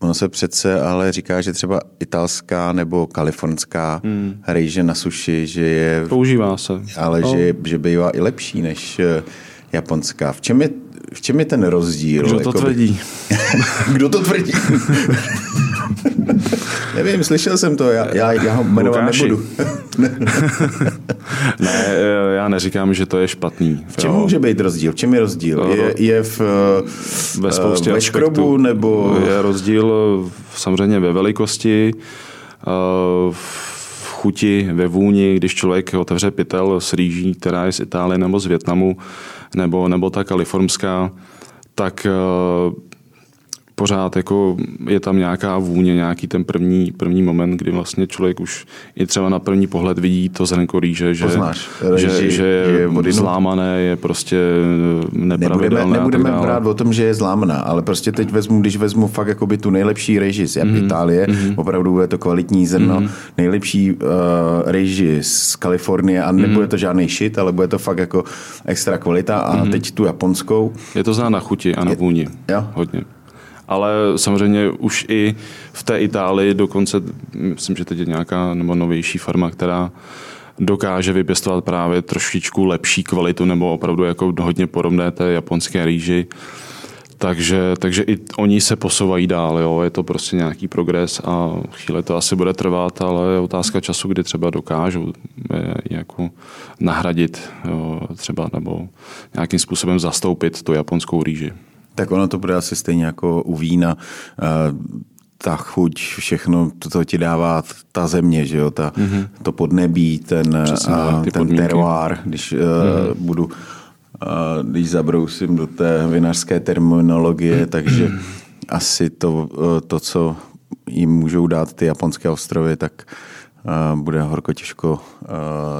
ono se přece ale říká, že třeba italská nebo kalifornská hmm. rýže na suši, že je... Používá se. Ale no. že, že bývá i lepší než eh, japonská. V čem je v čem je ten rozdíl? Kdo to jakoby? tvrdí? (laughs) Kdo to tvrdí? (laughs) Nevím, slyšel jsem to, já, já, já ho jmenovat nebudu. (laughs) ne, já neříkám, že to je špatný. V čem jo. může být rozdíl? V čem je rozdíl? Je, je v, ve spoustě ve škrobu, nebo... Je rozdíl samozřejmě ve velikosti, v chuti, ve vůni, když člověk otevře pytel s rýží, která je z Itálie nebo z Větnamu, nebo, nebo ta kalifornská, tak pořád jako je tam nějaká vůně, nějaký ten první, první moment, kdy vlastně člověk už i třeba na první pohled vidí to zrnko rýže, že, Poznáš, že, že, že je zlámané, je prostě nepravidelné. Nebudeme, nebudeme brát o tom, že je zlámaná, ale prostě teď vezmu, když vezmu fakt jakoby tu nejlepší rejži z mm-hmm. Itálie, mm-hmm. opravdu bude to kvalitní zrno, mm-hmm. nejlepší uh, rejži z Kalifornie a nebude mm-hmm. to žádný shit, ale bude to fakt jako extra kvalita a mm-hmm. teď tu japonskou. Je to zná na chuti a na vůni. Jo. Hodně ale samozřejmě už i v té Itálii dokonce, myslím, že teď je nějaká nebo novější farma, která dokáže vypěstovat právě trošičku lepší kvalitu nebo opravdu jako hodně podobné té japonské rýži. Takže, takže i oni se posouvají dál, jo. je to prostě nějaký progres a chvíli to asi bude trvat, ale je otázka času, kdy třeba dokážou je, jako nahradit jo, třeba nebo nějakým způsobem zastoupit tu japonskou rýži. Tak ono to bude asi stejně jako u vína. Eh, ta chuť, všechno, to, to ti dává ta země, že jo, ta, mm-hmm. to podnebí, ten, Přesně, a, ten podmínky. terroir, když mm-hmm. uh, budu uh, když zabrousím do té vinařské terminologie, mm-hmm. takže asi to, to, co jim můžou dát ty japonské ostrovy, tak bude horko těžko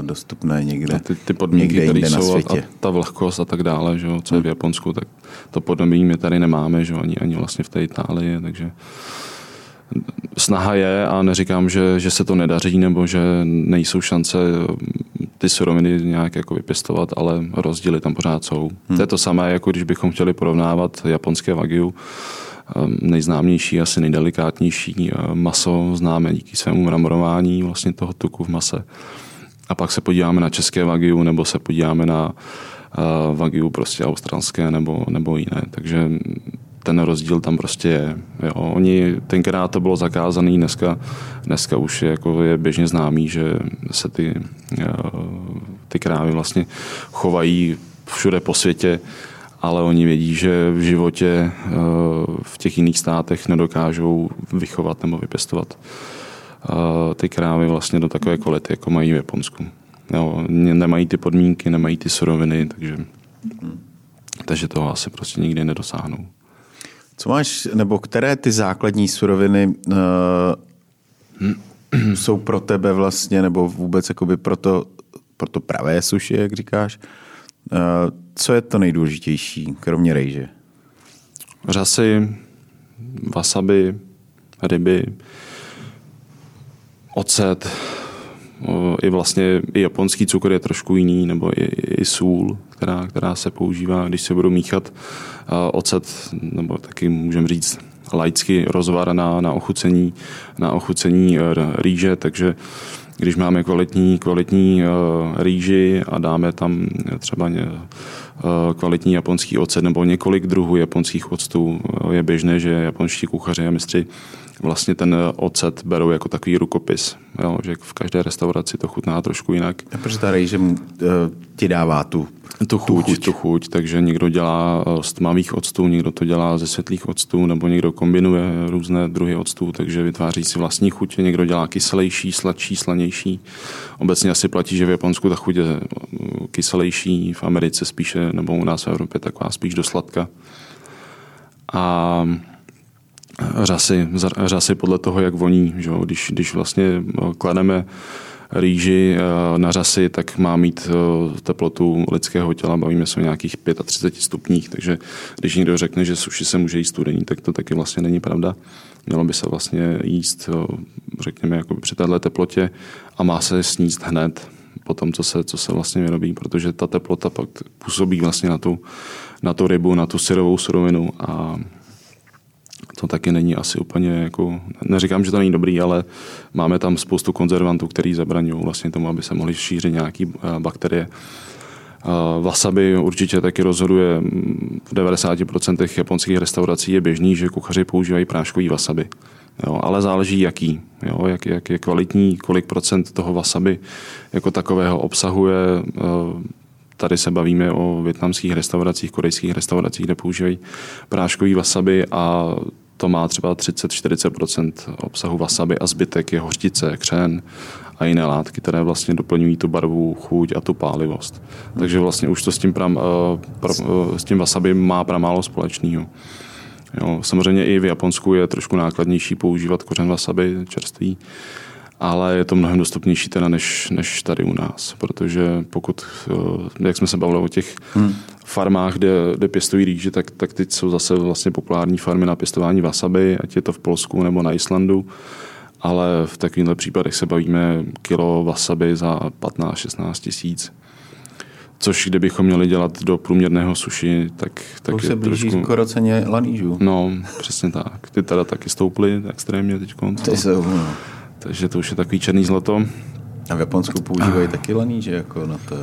dostupné někde. A ty, ty podmínky, které jsou a, a ta vlhkost a tak dále, že jo, co je v hmm. Japonsku, tak to podmínky my tady nemáme, že jo, ani, ani vlastně v té Itálii, takže snaha je a neříkám, že, že se to nedaří nebo že nejsou šance ty suroviny nějak jako vypěstovat, ale rozdíly tam pořád jsou. Hmm. To je to samé, jako když bychom chtěli porovnávat japonské wagyu nejznámější, asi nejdelikátnější eh, maso známe díky svému mramorování vlastně toho tuku v mase. A pak se podíváme na české wagyu nebo se podíváme na eh, wagyu prostě australské nebo, nebo jiné. Takže ten rozdíl tam prostě je. Jo, oni, tenkrát to bylo zakázané, dneska, dneska už je, jako je běžně známý, že se ty, eh, ty krávy vlastně chovají všude po světě ale oni vědí, že v životě eh, v těch jiných státech nedokážou vychovat nebo vypěstovat eh, ty krávy vlastně do takové kvality, jako mají v Japonsku. Jo, nemají ty podmínky, nemají ty suroviny, takže, takže toho asi prostě nikdy nedosáhnou. Co máš, nebo které ty základní suroviny uh, jsou pro tebe vlastně, nebo vůbec jakoby pro to, pro to pravé suši, jak říkáš, uh, co je to nejdůležitější, kromě rejže? Řasy, wasabi, ryby, ocet, i vlastně i japonský cukr je trošku jiný, nebo i, i sůl, která, která se používá, když se budou míchat ocet, nebo taky můžeme říct laicky rozvar na, na ochucení, na ochucení rýže, takže když máme kvalitní, kvalitní rýži a dáme tam třeba kvalitní japonský ocet nebo několik druhů japonských octů. Eh, je běžné, že japonští kuchaři a mistři vlastně ten ocet berou jako takový rukopis, jo, že v každé restauraci to chutná trošku jinak. A proč ta rejže eh, ti dává tu tu chuť, tu chuť, tu chuť, takže někdo dělá eh, z tmavých octů, někdo to dělá ze světlých octů, nebo někdo kombinuje různé druhy octů, takže vytváří si vlastní chuť, někdo dělá kyselější, sladší, slanější. Obecně asi platí, že v Japonsku ta chuť je eh, kyselější, v Americe spíše, nebo u nás v Evropě taková spíš do sladka. A řasy, řasy podle toho, jak voní. Že? Když, když vlastně eh, klademe rýži eh, na řasy, tak má mít eh, teplotu lidského těla, bavíme se o nějakých 35 stupních, takže když někdo řekne, že suši se může jíst studený, tak to taky vlastně není pravda. Mělo by se vlastně jíst, řekněme, jako při této teplotě a má se sníst hned po tom, co se, co se vlastně vyrobí, protože ta teplota pak působí vlastně na tu, na tu rybu, na tu syrovou surovinu a to taky není asi úplně jako, neříkám, že to není dobrý, ale máme tam spoustu konzervantů, který zabraňují vlastně tomu, aby se mohly šířit nějaké eh, bakterie. Eh, wasabi určitě taky rozhoduje. V 90% japonských restaurací je běžný, že kuchaři používají práškový wasabi. Jo, ale záleží jaký, jo, jak, jak je kvalitní, kolik procent toho wasabi jako takového obsahuje. Tady se bavíme o větnamských restauracích, korejských restauracích, kde používají práškový wasabi a to má třeba 30-40% obsahu wasabi a zbytek je hořtice, křen a jiné látky, které vlastně doplňují tu barvu, chuť a tu pálivost. Takže vlastně už to s tím, pram, eh, pr, eh, s tím wasabi má pramálo společného. Jo, samozřejmě i v Japonsku je trošku nákladnější používat kořen wasabi čerstvý, ale je to mnohem dostupnější teda než, než tady u nás, protože pokud, eh, jak jsme se bavili o těch hmm. farmách, kde, kde pěstují rýži, tak, tak teď jsou zase vlastně populární farmy na pěstování wasabi, ať je to v Polsku nebo na Islandu, ale v takovýchhle případech se bavíme kilo wasabi za 15-16 tisíc. Což kdybychom měli dělat do průměrného suši, tak, tak Už se blíží trošku... skoro ceně lanížů. No, přesně tak. Ty teda taky stouply extrémně teď. Ty jsou, no. Takže to už je takový černý zlato. A v Japonsku používají a... taky laníže jako na to.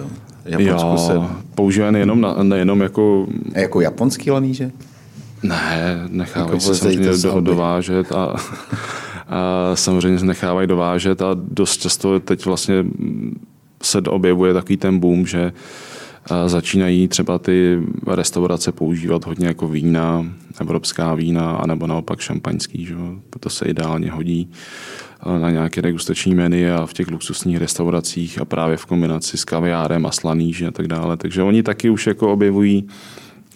Japonsku jo, se... používají nejenom, na, nejenom jako... A jako japonský laníže? Ne, nechávají jako se samozřejmě do, dovážet a, a samozřejmě se nechávají dovážet a dost často teď vlastně se objevuje takový ten boom, že začínají třeba ty restaurace používat hodně jako vína, evropská vína, anebo naopak šampaňský. Že? To se ideálně hodí na nějaké degustační menu a v těch luxusních restauracích a právě v kombinaci s kaviárem a slaníži a tak dále. Takže oni taky už jako objevují,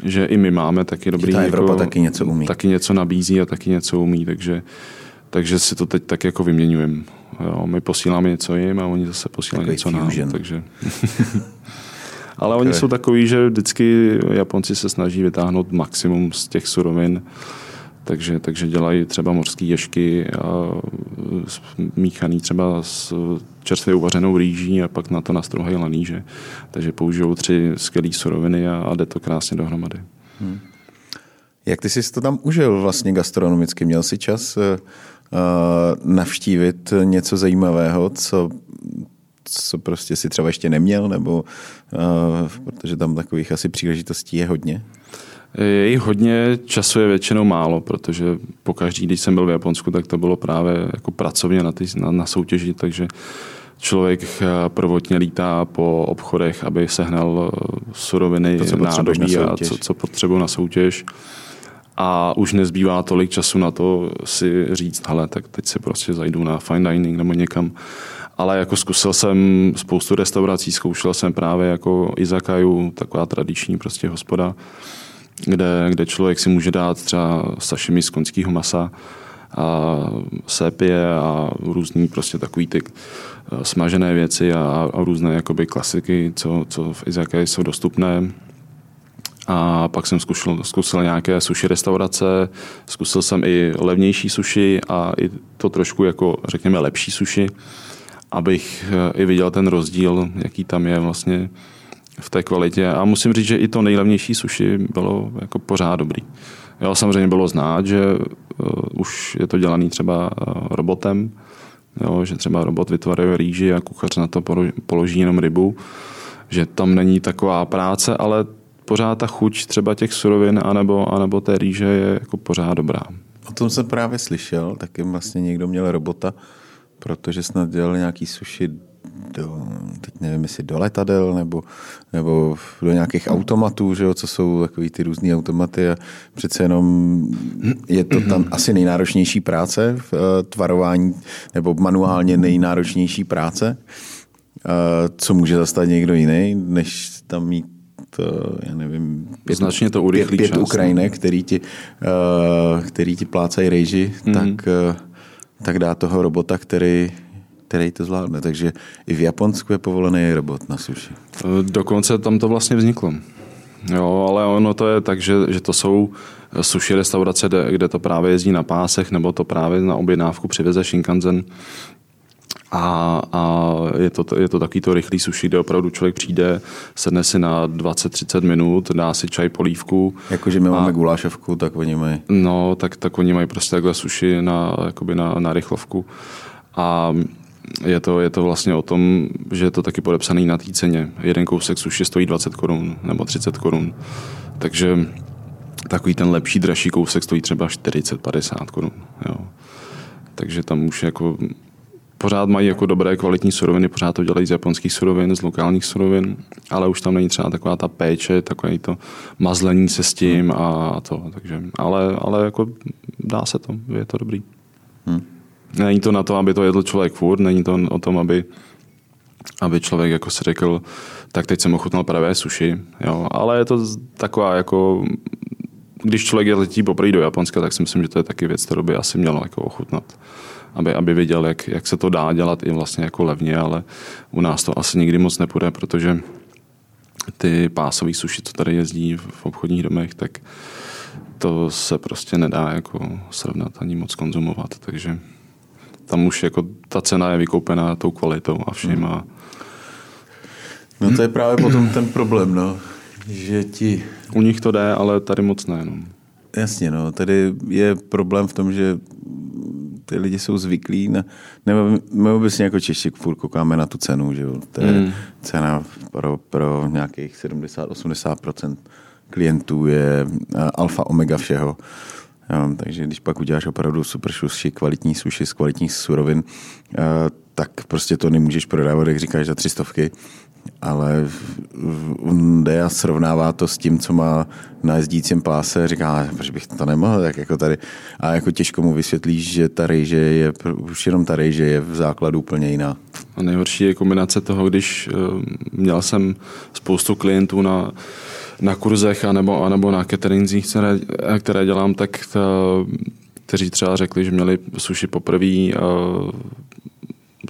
že i my máme taky dobrý... Ta Evropa jako, taky něco umí. Taky něco nabízí a taky něco umí, takže, takže si to teď tak jako vyměňujeme. Jo, my posíláme něco jim a oni zase posílají Takový něco fusion. nám. Takže... (laughs) Ale okay. oni jsou takový, že vždycky Japonci se snaží vytáhnout maximum z těch surovin takže, takže dělají třeba mořské ješky a míchaný třeba s čerstvě uvařenou rýží a pak na to nastrouhají laníže. Takže použijou tři skvělé suroviny a, a jde to krásně dohromady. Hmm. Jak ty jsi to tam užil vlastně gastronomicky? Měl jsi čas uh, navštívit něco zajímavého, co, co prostě si třeba ještě neměl, nebo uh, protože tam takových asi příležitostí je hodně? Je jich hodně, času je většinou málo, protože po každý, když jsem byl v Japonsku, tak to bylo právě jako pracovně na, ty, na, na soutěži, takže člověk eh, prvotně lítá po obchodech, aby sehnal eh, suroviny, to, nádobí a co, co potřebuje na soutěž. A už nezbývá tolik času na to si říct, hele, tak teď si prostě zajdu na fine dining nebo někam. Ale jako zkusil jsem spoustu restaurací, zkoušel jsem právě jako izakaju, taková tradiční prostě hospoda kde, kde člověk si může dát třeba sashimi z koňského masa, a sépie a různý prostě takový ty eh, smažené věci a, a různé jakoby klasiky, co, co v Izake jsou dostupné. A pak jsem zkusil, zkusil nějaké sushi restaurace, zkusil jsem i levnější sushi a i to trošku jako řekněme lepší sushi, abych eh, i viděl ten rozdíl, jaký tam je vlastně v té kvalitě. A musím říct, že i to nejlevnější suši bylo jako pořád dobrý. Jo, samozřejmě bylo znát, že uh, už je to dělaný třeba uh, robotem, jo, že třeba robot vytvaruje rýži a kuchař na to položí jenom rybu, že tam není taková práce, ale pořád ta chuť třeba těch surovin anebo, anebo té rýže je jako pořád dobrá. O tom jsem právě slyšel, taky vlastně někdo měl robota, protože snad dělal nějaký suši do, teď nevím, jestli do letadel nebo, nebo do nějakých automatů, že jo, co jsou takový ty různé automaty a přece jenom je to tam asi nejnáročnější práce v eh, tvarování nebo manuálně nejnáročnější práce. Eh, co může zastat někdo jiný, než tam mít já nevím, pět, Značně to pět, pět no. Ukrajinek, který ti, který ti plácají rejži, mm-hmm. tak, tak dá toho robota, který který to zvládne. Takže i v Japonsku je povolený robot na suši. Dokonce tam to vlastně vzniklo. Jo, ale ono to je tak, že, že to jsou sushi restaurace, kde to právě jezdí na pásech, nebo to právě na objednávku přiveze Shinkansen. A, a je, to, je to takový to rychlý sushi, kde opravdu člověk přijde, sedne si na 20-30 minut, dá si čaj, polívku. Jakože my a, máme gulášovku, tak oni mají. No, tak, tak oni mají prostě takhle sushi na, jakoby na, na rychlovku. A je to, je to vlastně o tom, že je to taky podepsaný na té ceně. Jeden kousek suši stojí 20 korun nebo 30 korun. Takže takový ten lepší, dražší kousek stojí třeba 40-50 korun. Jo. Takže tam už jako pořád mají jako dobré kvalitní suroviny, pořád to dělají z japonských surovin, z lokálních surovin, ale už tam není třeba taková ta péče, takové to mazlení se s tím a to. Takže, ale, ale jako dá se to, je to dobrý. Hmm. Není to na to, aby to jedl člověk furt, není to o tom, aby, aby člověk jako si řekl, tak teď jsem ochutnal pravé suši, jo. ale je to taková jako, když člověk letí poprvé do Japonska, tak si myslím, že to je taky věc, kterou by asi mělo jako ochutnat. Aby, aby viděl, jak, jak se to dá dělat i vlastně jako levně, ale u nás to asi nikdy moc nepůjde, protože ty pásové suši, co tady jezdí v obchodních domech, tak to se prostě nedá jako srovnat ani moc konzumovat, takže tam už jako ta cena je vykoupená tou kvalitou a vším. A... No to je právě potom ten problém, no. Že ti... U nich to jde, ale tady moc ne. No. Jasně, no. Tady je problém v tom, že ty lidi jsou zvyklí na, nebo my obecně jako Češi furt koukáme na tu cenu, že jo. To je mm. cena pro, pro nějakých 70-80% klientů je alfa omega všeho. Jo, takže když pak uděláš opravdu super sushi, kvalitní sushi z kvalitních surovin, eh, tak prostě to nemůžeš prodávat, jak říkáš, za tři stovky, ale on jde a srovnává to s tím, co má na jezdícím páse, říká, proč bych to nemohl, tak jako tady, a jako těžko mu vysvětlíš, že ta rejže je, už jenom ta rejže je v základu úplně jiná. A nejhorší je kombinace toho, když eh, měl jsem spoustu klientů na na kurzech anebo, anebo na cateringzích, které, které dělám, tak ta, kteří třeba řekli, že měli suši poprvé uh,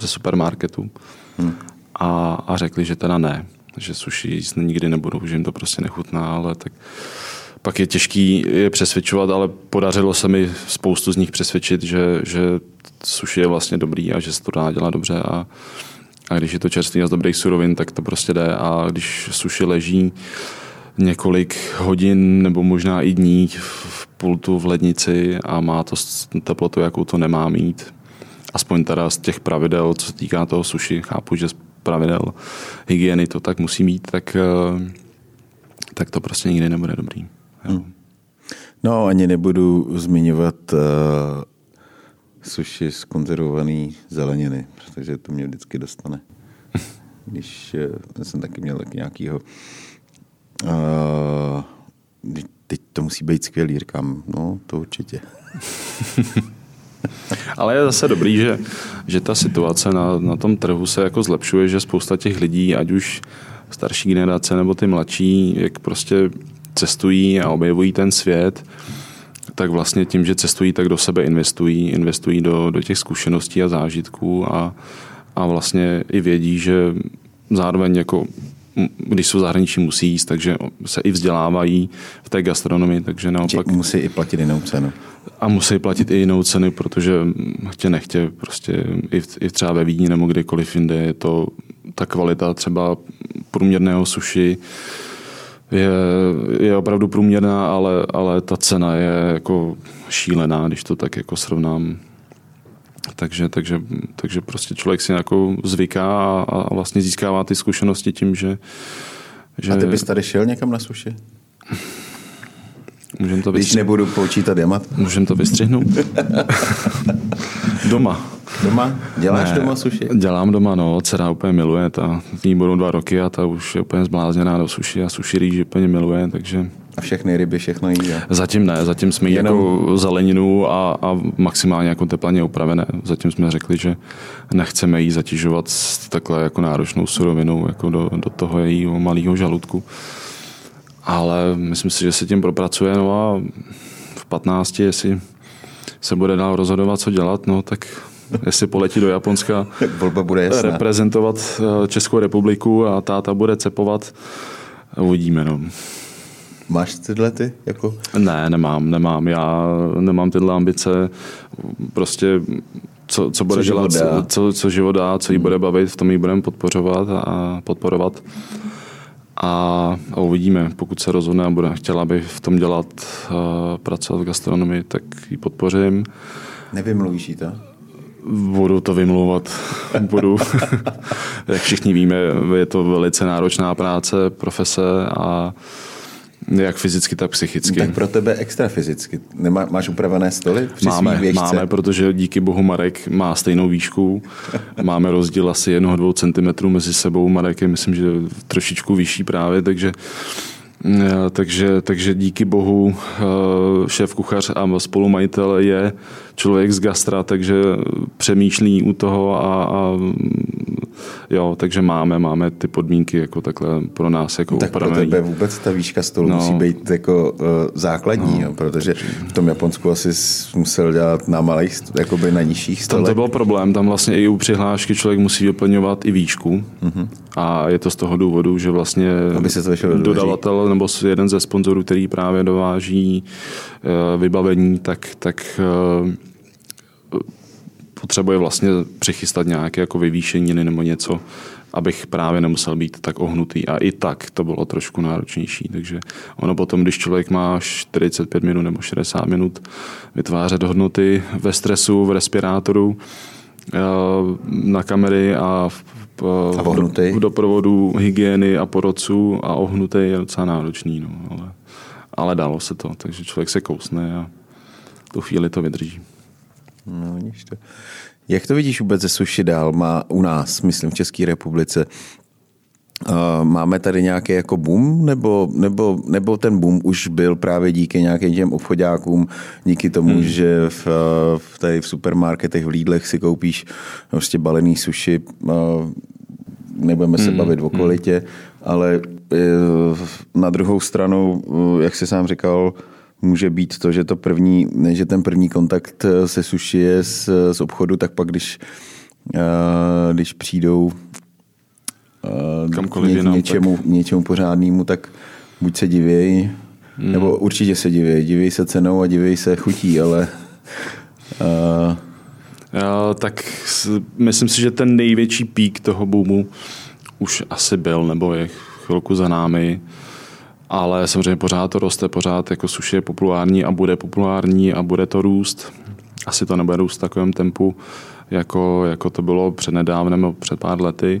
ze supermarketu hmm. A, a řekli, že teda ne, že suši jíst nikdy nebudou, že jim to prostě nechutná, ale tak pak je těžký je přesvědčovat, ale podařilo se mi spoustu z nich přesvědčit, že, že suši je vlastně dobrý a že se to dá dělat dobře a, a když je to čerstvý a z dobrých surovin, tak to prostě jde a když suši leží několik hodin nebo možná i dní v pultu v lednici a má to teplotu, jakou to nemá mít. Aspoň teda z těch pravidel, co se týká toho suši, chápu, že pravidel hygieny to tak musí mít, tak, eh, tak to prostě nikdy nebude dobrý. Hmm. No, ani nebudu zmiňovat uh, suši z konzervované zeleniny, protože to mě vždycky dostane. (laughs) Když uh, jsem taky měl tak nějakýho Uh, teď to musí být skvělý, říkám, no to určitě. (laughs) (laughs) Ale je zase dobrý, že, že ta situace na, na tom trhu se jako zlepšuje, že spousta těch lidí, ať už starší generace nebo ty mladší, jak prostě cestují a objevují ten svět, tak vlastně tím, že cestují, tak do sebe investují, investují do, do těch zkušeností a zážitků a, a vlastně i vědí, že zároveň jako když jsou zahraničí, musí jíst, takže se i vzdělávají v té gastronomii, takže naopak... Musí i platit jinou cenu. A musí platit i jinou cenu, protože chtě nechtě, prostě i, v, i třeba ve Vídni nebo kdekoliv jinde je to ta kvalita třeba průměrného suši je, je opravdu průměrná, ale, ale ta cena je jako šílená, když to tak jako srovnám takže, takže, takže prostě člověk si jako zvyká a, a vlastně získává ty zkušenosti tím, že, že... A ty bys tady šel někam na suši? Můžem to vystřihnout. Když nebudu počítat jamat? Můžem to vystřihnout? (laughs) Doma. Doma? Děláš ne, doma suši? Dělám doma, no. Dcera úplně miluje. Ta, ní budou dva roky a ta už je úplně zblázněná do suši a suši rýži úplně miluje, takže... A všechny ryby, všechno jí? A... Zatím ne, zatím jsme Jenom... jako zeleninu a, a maximálně jako teplaně upravené. Zatím jsme řekli, že nechceme jí zatěžovat s takhle jako náročnou surovinou jako do, do toho jejího malého žaludku. Ale myslím si, že se tím propracuje, no a v 15, jestli se bude dál rozhodovat, co dělat, no tak jestli poletí do Japonska (laughs) Volba bude jasná. reprezentovat eh, Českou republiku a táta bude cepovat, uvidíme. No. Máš tyhle ty? Jako? Ne, nemám, nemám. Já nemám tyhle ambice. Prostě co, co bude co dělat, dá. Co, co život dá, co jí bude bavit, v tom jí budeme podporovat a podporovat. A, a uvidíme, pokud se rozhodne a bude chtěla, aby v tom dělat, uh, pracovat v gastronomii, tak ji podpořím. Nevymluvíš jí to? Budu to vymlouvat. Budu. (laughs) Jak všichni víme, je to velice náročná práce, profese a jak fyzicky, tak psychicky. Tak pro tebe extra fyzicky. Nemá, máš upravené stoly při máme, máme, protože díky bohu Marek má stejnou výšku. (laughs) Máme rozdíl asi jednoho, dvou centimetrů mezi sebou. Marek je, myslím, že trošičku vyšší právě, takže Eh, takže, takže díky bohu eh, šéf kuchař a spolumajitel je člověk z gastra, takže přemýšlí u toho a, a jo, takže máme, máme ty podmínky jako takhle pro nás jako Tak pro tebe vůbec ta výška stolu no. musí být jako uh, základní, no. jo, protože v tom Japonsku asi musel dělat na malých, jakoby na nižších stolech. Tam to byl problém, tam vlastně i u přihlášky člověk musí vyplňovat i výšku uh-huh. a je to z toho důvodu, že vlastně Aby se to dodavatel nebo jeden ze sponzorů, který právě dováží uh, vybavení, tak, tak uh, potřebuje vlastně přichystat nějaké jako vyvýšení nebo něco, abych právě nemusel být tak ohnutý. A i tak to bylo trošku náročnější. Takže ono potom, když člověk má 45 minut nebo 60 minut vytvářet hodnoty ve stresu, v respirátoru, eh, na kamery a v, a v doprovodu hygieny a porodců a ohnutý je docela náročný. No, ale, ale dalo se to, takže člověk se kousne a tu chvíli to vydrží. No, to. Jak to vidíš vůbec ze suši dál má u nás, myslím v České republice? Uh, máme tady nějaký jako boom, nebo, nebo, nebo ten boom už byl právě díky nějakým těm obchodákům, díky tomu, hmm. že v, v, tady v supermarketech, v Lidlech si koupíš prostě balený suši, uh, nebudeme se hmm. bavit o hmm. kvalitě, ale na druhou stranu, jak jsi sám říkal, může být to, že to první, že ten první kontakt eh, se suši je z, z obchodu, tak pak když, uh, když přijdou uh, Kamkoliv ně, něčemu, tak... něčemu pořádnému, tak buď se divějí, hmm. nebo určitě se divějí. Divějí se cenou a divějí se chutí, ale uh, Já, tak myslím si, že ten největší pík toho boomu už asi byl, nebo je chvilku za námi ale samozřejmě pořád to roste, pořád jako suši je populární a bude populární a bude to růst. Asi to nebude růst v takovém tempu, jako, jako to bylo před nedávnem nebo před pár lety,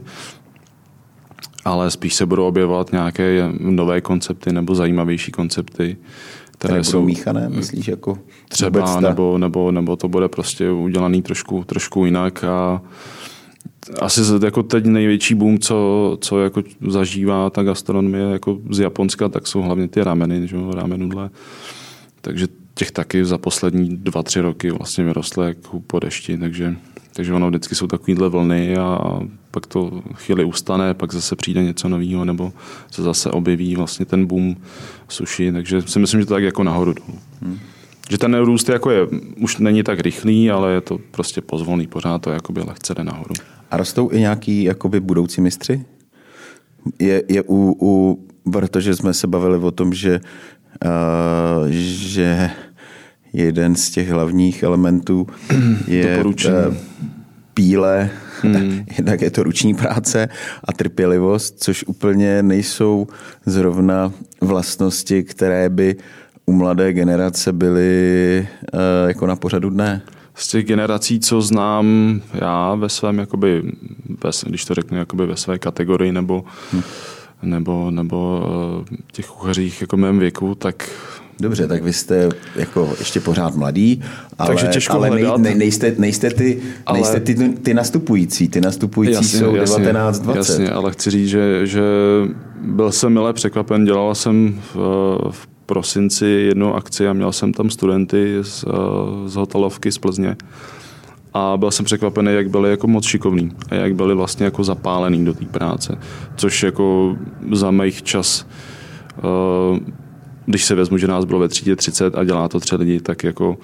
ale spíš se budou objevovat nějaké nové koncepty nebo zajímavější koncepty, které, které jsou míchané, myslíš, jako třeba, nebo, nebo, nebo to bude prostě udělaný trošku, trošku jinak a asi jako teď největší boom, co, co jako zažívá ta gastronomie jako z Japonska, tak jsou hlavně ty rameny, že ramenudle. Takže těch taky za poslední dva, tři roky vlastně vyrostly jako po dešti, takže, takže ono vždycky jsou takovýhle vlny a pak to chvíli ustane, pak zase přijde něco nového, nebo se zase objeví vlastně ten boom sushi, takže si myslím, že to tak jako nahoru. Hmm. Že ten růst jako je, už není tak rychlý, ale je to prostě pozvolný, pořád to jakoby lehce jde nahoru. A rostou i nějaký jakoby budoucí mistři? Je, je u, u, protože jsme se bavili o tom, že, uh, že jeden z těch hlavních elementů (clears throat) je uh, píle, hmm. (laughs) jednak je to ruční práce a trpělivost, což úplně nejsou zrovna vlastnosti, které by u mladé generace byly uh, jako na pořadu dne z těch generací, co znám já ve svém, jakoby, ve, když to řeknu, jakoby ve své kategorii nebo, hmm. nebo, nebo eh, těch kuchařích jako mém věku, tak Dobře, tak vy jste jako ještě pořád mladý, ale, Takže těžko ale nej, nej, nejste, nejste, ty, Ale- nejste ty, ty nastupující. Ty nastupující Jasně, jsou jasně, 19-20. Jasně, ale chci říct, že, že byl jsem milé překvapen. Dělal jsem v, v prosinci jednu akci a měl jsem tam studenty z, z hotelovky z Plzně. A byl jsem překvapený, jak byli jako moc šikovní a jak byli vlastně jako zapálený do té práce. Což jako za mých čas, eh, když se vezmu, že nás bylo ve třídě 30 a dělá to tři lidi, tak jako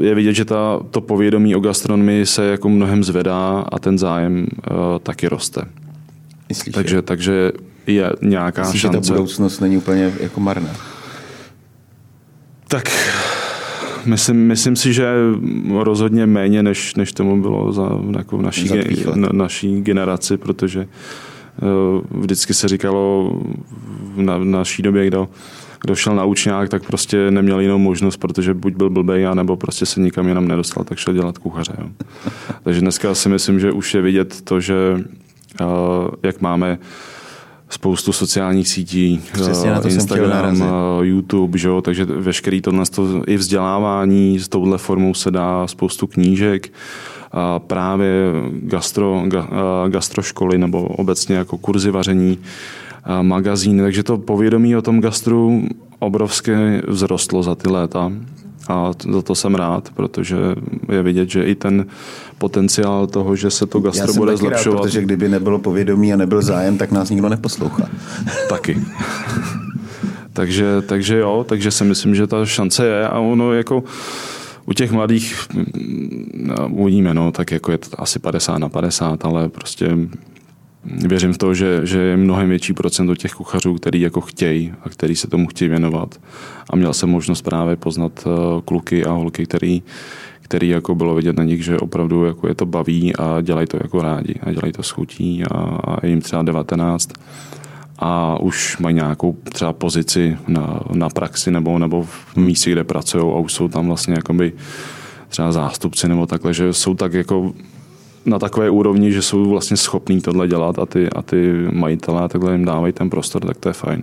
je vidět, že ta, to povědomí o gastronomii se jako mnohem zvedá a ten zájem uh, taky roste. Myslíš, Takže, takže je nějaká Myslíš, že ta šance. budoucnost není úplně jako marná? Tak myslím, myslím si, že rozhodně méně, než, než tomu bylo za, jako v naší, Za na, naší generaci, protože uh, vždycky se říkalo v, na, naší době, kdo, kdo šel na učňák, tak prostě neměl jinou možnost, protože buď byl blbej, nebo prostě se nikam jinam nedostal, tak šel dělat kuchaře. Jo. Takže dneska si myslím, že už je vidět to, že uh, jak máme spoustu sociálních sítí, Přesně eh. Instagram, eh, YouTube, že jo? takže veškerý tohle to, i vzdělávání s touhle formou se dá spoustu knížek, a právě gastro, ga, eh, gastroškoly nebo obecně jako kurzy vaření, magazíny, takže to povědomí o tom gastru obrovské vzrostlo za ty léta a za to jsem rád, protože je vidět, že i ten potenciál toho, že se to Já gastro jsem bude taky rád, zlepšovat, protože kdyby nebylo povědomí a nebyl zájem, tak nás nikdo neposlouchá. (laughs) Taky. (laughs) takže, takže jo, takže si myslím, že ta šance je a ono jako u těch mladých mm, no, uvidíme, no, tak jako je to asi 50 na 50, ale prostě věřím v to, že, že je mnohem větší procento těch kuchařů, který jako chtějí a který se tomu chtějí věnovat. A měl jsem možnost právě poznat eh, kluky a holky, který, který jako bylo vidět na nich, že opravdu jako je to baví a dělají to jako rádi a dělají to s chutí a, a jim třeba 19 a už mají nějakou třeba pozici na, na praxi nebo, nebo v místě, kde pracují a už jsou tam vlastně jakoby třeba zástupci nebo takhle, že jsou tak jako na takové úrovni, že jsou vlastně schopní tohle dělat a ty, a ty majitelé takhle jim dávají ten prostor, tak to je fajn.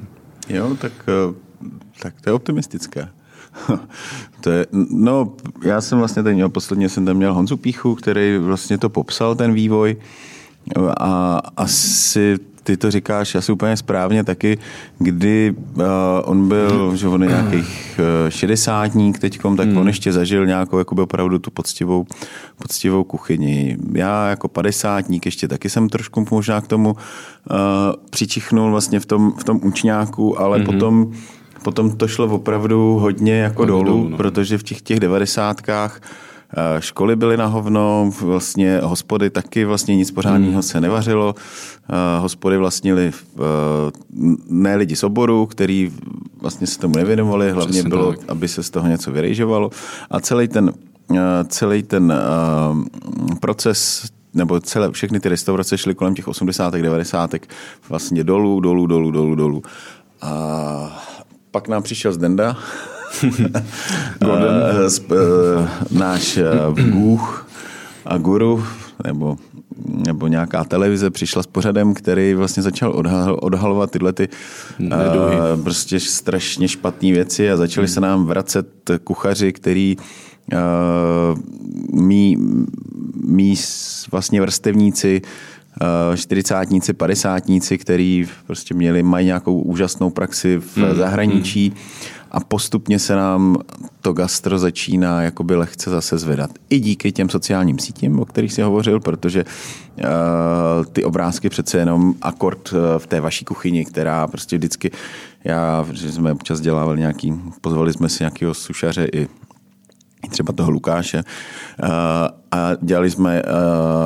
Jo, tak, eh, tak to je optimistické. (laughs) to je, no, já jsem vlastně teď měl, posledně jsem tam měl Honzu Píchu, který vlastně to popsal, ten vývoj a asi ty to říkáš asi úplně správně taky, kdy uh, on byl, že on je nějakých uh, šedesátník teďkom, tak on ještě zažil nějakou jakoby opravdu tu poctivou, poctivou kuchyni. Já jako padesátník ještě taky jsem trošku možná k tomu uh, přičichnul vlastně v tom, v tom učňáku, ale mm-hmm. potom Potom to šlo opravdu hodně jako dolů, dolů, no. protože v těch, těch devadesátkách eh, školy byly na hovno, vlastně hospody taky vlastně nic pořádného se nevařilo. Eh, Hospody vlastnili eh, ne lidi z oboru, který vlastně se tomu nevěnovali, hlavně Přesně bylo, tak. aby se z toho něco vyrejžovalo. A celý ten, eh, celý ten eh, proces nebo celé, všechny ty restaurace šly kolem těch 80. 90. vlastně dolů, dolů, dolů, dolů, dolů. A pak nám přišel Zdenda, Eh, sp- eh, (laughs) náš eh, Bůh a guru, nebo, nebo nějaká televize přišla s pořadem, který vlastně začal odhal, odhalovat tyhle ty Neduhy. eh, prostě strašně špatné věci a začali se nám vracet kuchaři, který uh, mý, mý vlastně vrstevníci eh, čtyřicátníci, padesátníci, který prostě měli, mají nějakou úžasnou praxi v zahraničí a postupně se nám to gastro začíná jakoby lehce zase zvedat. I díky těm sociálním sítím, o kterých si hovořil, protože uh, ty obrázky přece jenom akord eh, v té vaší kuchyni, která prostě vždycky, já, že jsme občas dělávali nějaký, pozvali jsme si nějakého sušaře i třeba toho Lukáše uh, a dělali jsme uh,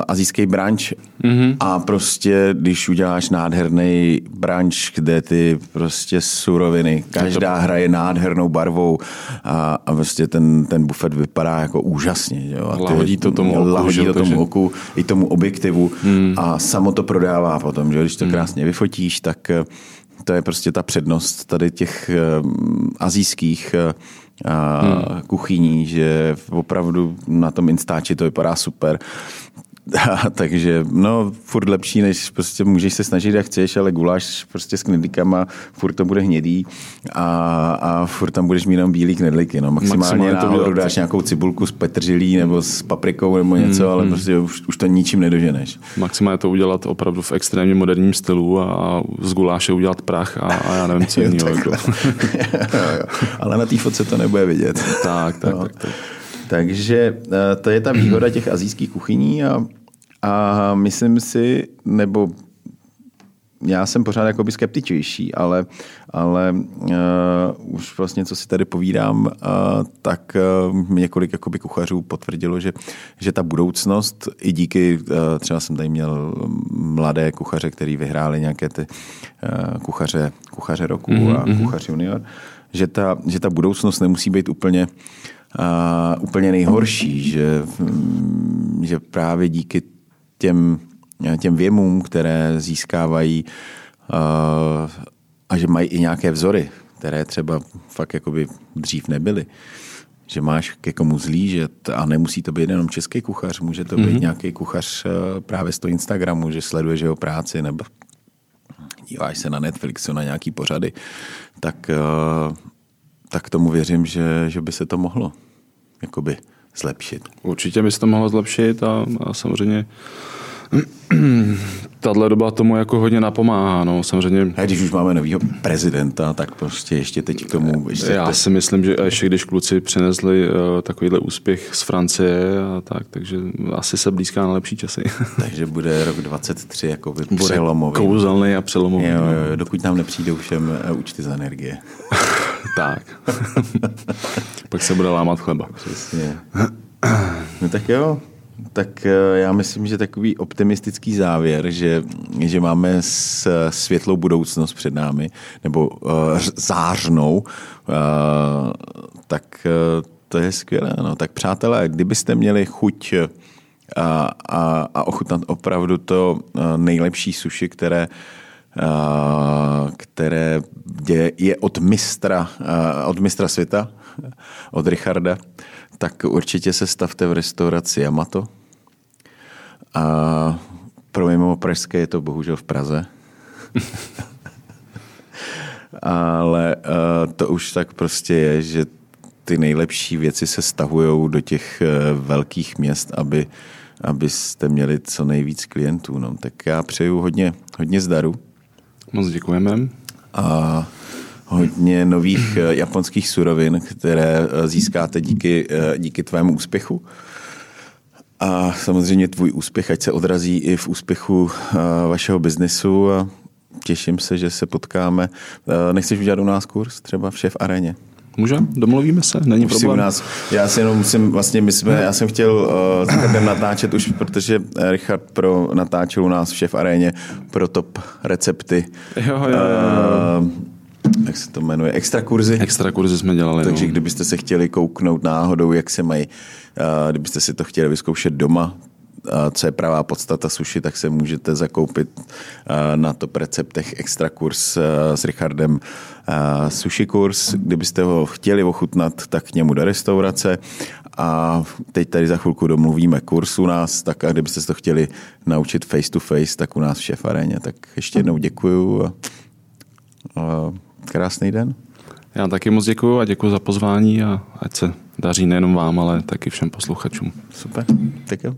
azijský branč mm-hmm. a prostě, když uděláš nádherný branč, kde ty prostě suroviny, každá hraje nádhernou barvou a, a prostě ten, ten bufet vypadá jako úžasně. Jo? A ty, Lahodí to tomu oku, Lahodí že to tomu oku, i tomu objektivu mm. a samo to prodává potom, že když to krásně vyfotíš, tak eh, to je prostě ta přednost tady těch um, azijských eh, a kuchyní, že opravdu na tom Instači to vypadá super. (laughs) takže no, furt lepší, než prostě můžeš se snažit, jak chceš, ale guláš prostě s knedlíkama, furt to bude hnědý a, a furt tam budeš mít jenom bílý knedlíky. No. Maximálně, Maximálně to dáš nějakou cibulku s petržilí nebo s paprikou nebo něco, mm, ale mm. prostě už, už to ničím nedoženeš. Maximálně to udělat opravdu v extrémně moderním stylu a z guláše udělat prach a, a já nevím, co (laughs) jiného. Jako. (laughs) ale na té fotce to nebude vidět. tak, tak, no. tak, tak. Takže eh, to je ta výhoda těch azijských kuchyní a, a myslím si, nebo já jsem pořád jakoby skeptičnější, ale, ale uh, už vlastně, co si tady povídám, uh, tak uh, několik jakoby kuchařů potvrdilo, že, že ta budoucnost, i díky, uh, třeba jsem tady měl mladé kuchaře, který vyhráli nějaké ty uh, kuchaře, kuchaře roku mm-hmm. a mhm. kuchař junior, že ta, že ta budoucnost nemusí být úplně uh, úplně nejhorší, že, mm, že právě díky těm, těm věmům, které získávají uh, a že mají i nějaké vzory, které třeba fakt jakoby dřív nebyly, že máš ke komu zlížet a nemusí to být jenom český kuchař, může to být mm-hmm. nějaký kuchař právě z toho Instagramu, že sleduješ jeho práci nebo díváš se na Netflixu na nějaký pořady, tak tak tomu věřím, že, že by se to mohlo jakoby zlepšit. Určitě by se to mohlo zlepšit a, a samozřejmě (clears throat) tahle doba tomu jako hodně napomáhá. No, samozřejmě. A když už máme nového prezidenta, tak prostě ještě teď k tomu... Ještě Já si myslím, že ještě když kluci přinesli uh, takovýhle úspěch z Francie, a tak, takže asi se blízká na lepší časy. (laughs) takže bude rok 23 jako by přelomový. Kouzelný a přelomový. Jo, jo, dokud nám nepřijdou všem eh, účty za energie. (laughs) tak. (laughs) Pak se bude lámat chleba. Přesně. No tak jo, tak eh, já myslím, že takový optimistický závěr, že, že máme světlou budoucnost před námi, nebo uh, zářnou, uh, tak uh, to je skvělé. No. Tak přátelé, kdybyste měli chuť a, a, a ochutnat opravdu to nejlepší suši, které které je od mistra, od mistra světa, od Richarda, tak určitě se stavte v restauraci Yamato. A pro mimo pražské je to bohužel v Praze. (laughs) Ale to už tak prostě je, že ty nejlepší věci se stahují do těch uh, velkých měst, aby, abyste měli co nejvíc klientů. No. Tak já přeju hodně, hodně zdaru. Moc děkujeme. A hodně nových eh, japonských surovin, které eh, získáte díky, eh, díky tvému úspěchu. A samozřejmě tvůj úspěch, ať se odrazí i v úspěchu vašeho biznesu a těším se, že se potkáme. Nechceš udělat u nás kurz třeba v Šef aréně? Můžeme, domluvíme se, není už problém. U nás, já si jenom musím, vlastně my jsme, já jsem chtěl uh, natáčet už, protože Richard pro natáčel u nás v Šef aréně pro top recepty. Jo, jo, jo. Uh, jak se to jmenuje, extra kurzy. Extra kurzy jsme dělali. Takže no. kdybyste se chtěli kouknout náhodou, jak se mají, kdybyste si to chtěli vyzkoušet doma, co je pravá podstata suši, tak se můžete zakoupit na top receptech extra kurz s Richardem sushi kurz. Kdybyste ho chtěli ochutnat, tak k němu do restaurace. A teď tady za chvilku domluvíme kurz u nás, tak a kdybyste se to chtěli naučit face to face, tak u nás v Šef Aréně. Tak ještě jednou děkuju a, a krásný den. Já taky moc děkuji a děkuji za pozvání a ať se daří nejenom vám, ale taky všem posluchačům. Super, tak jo.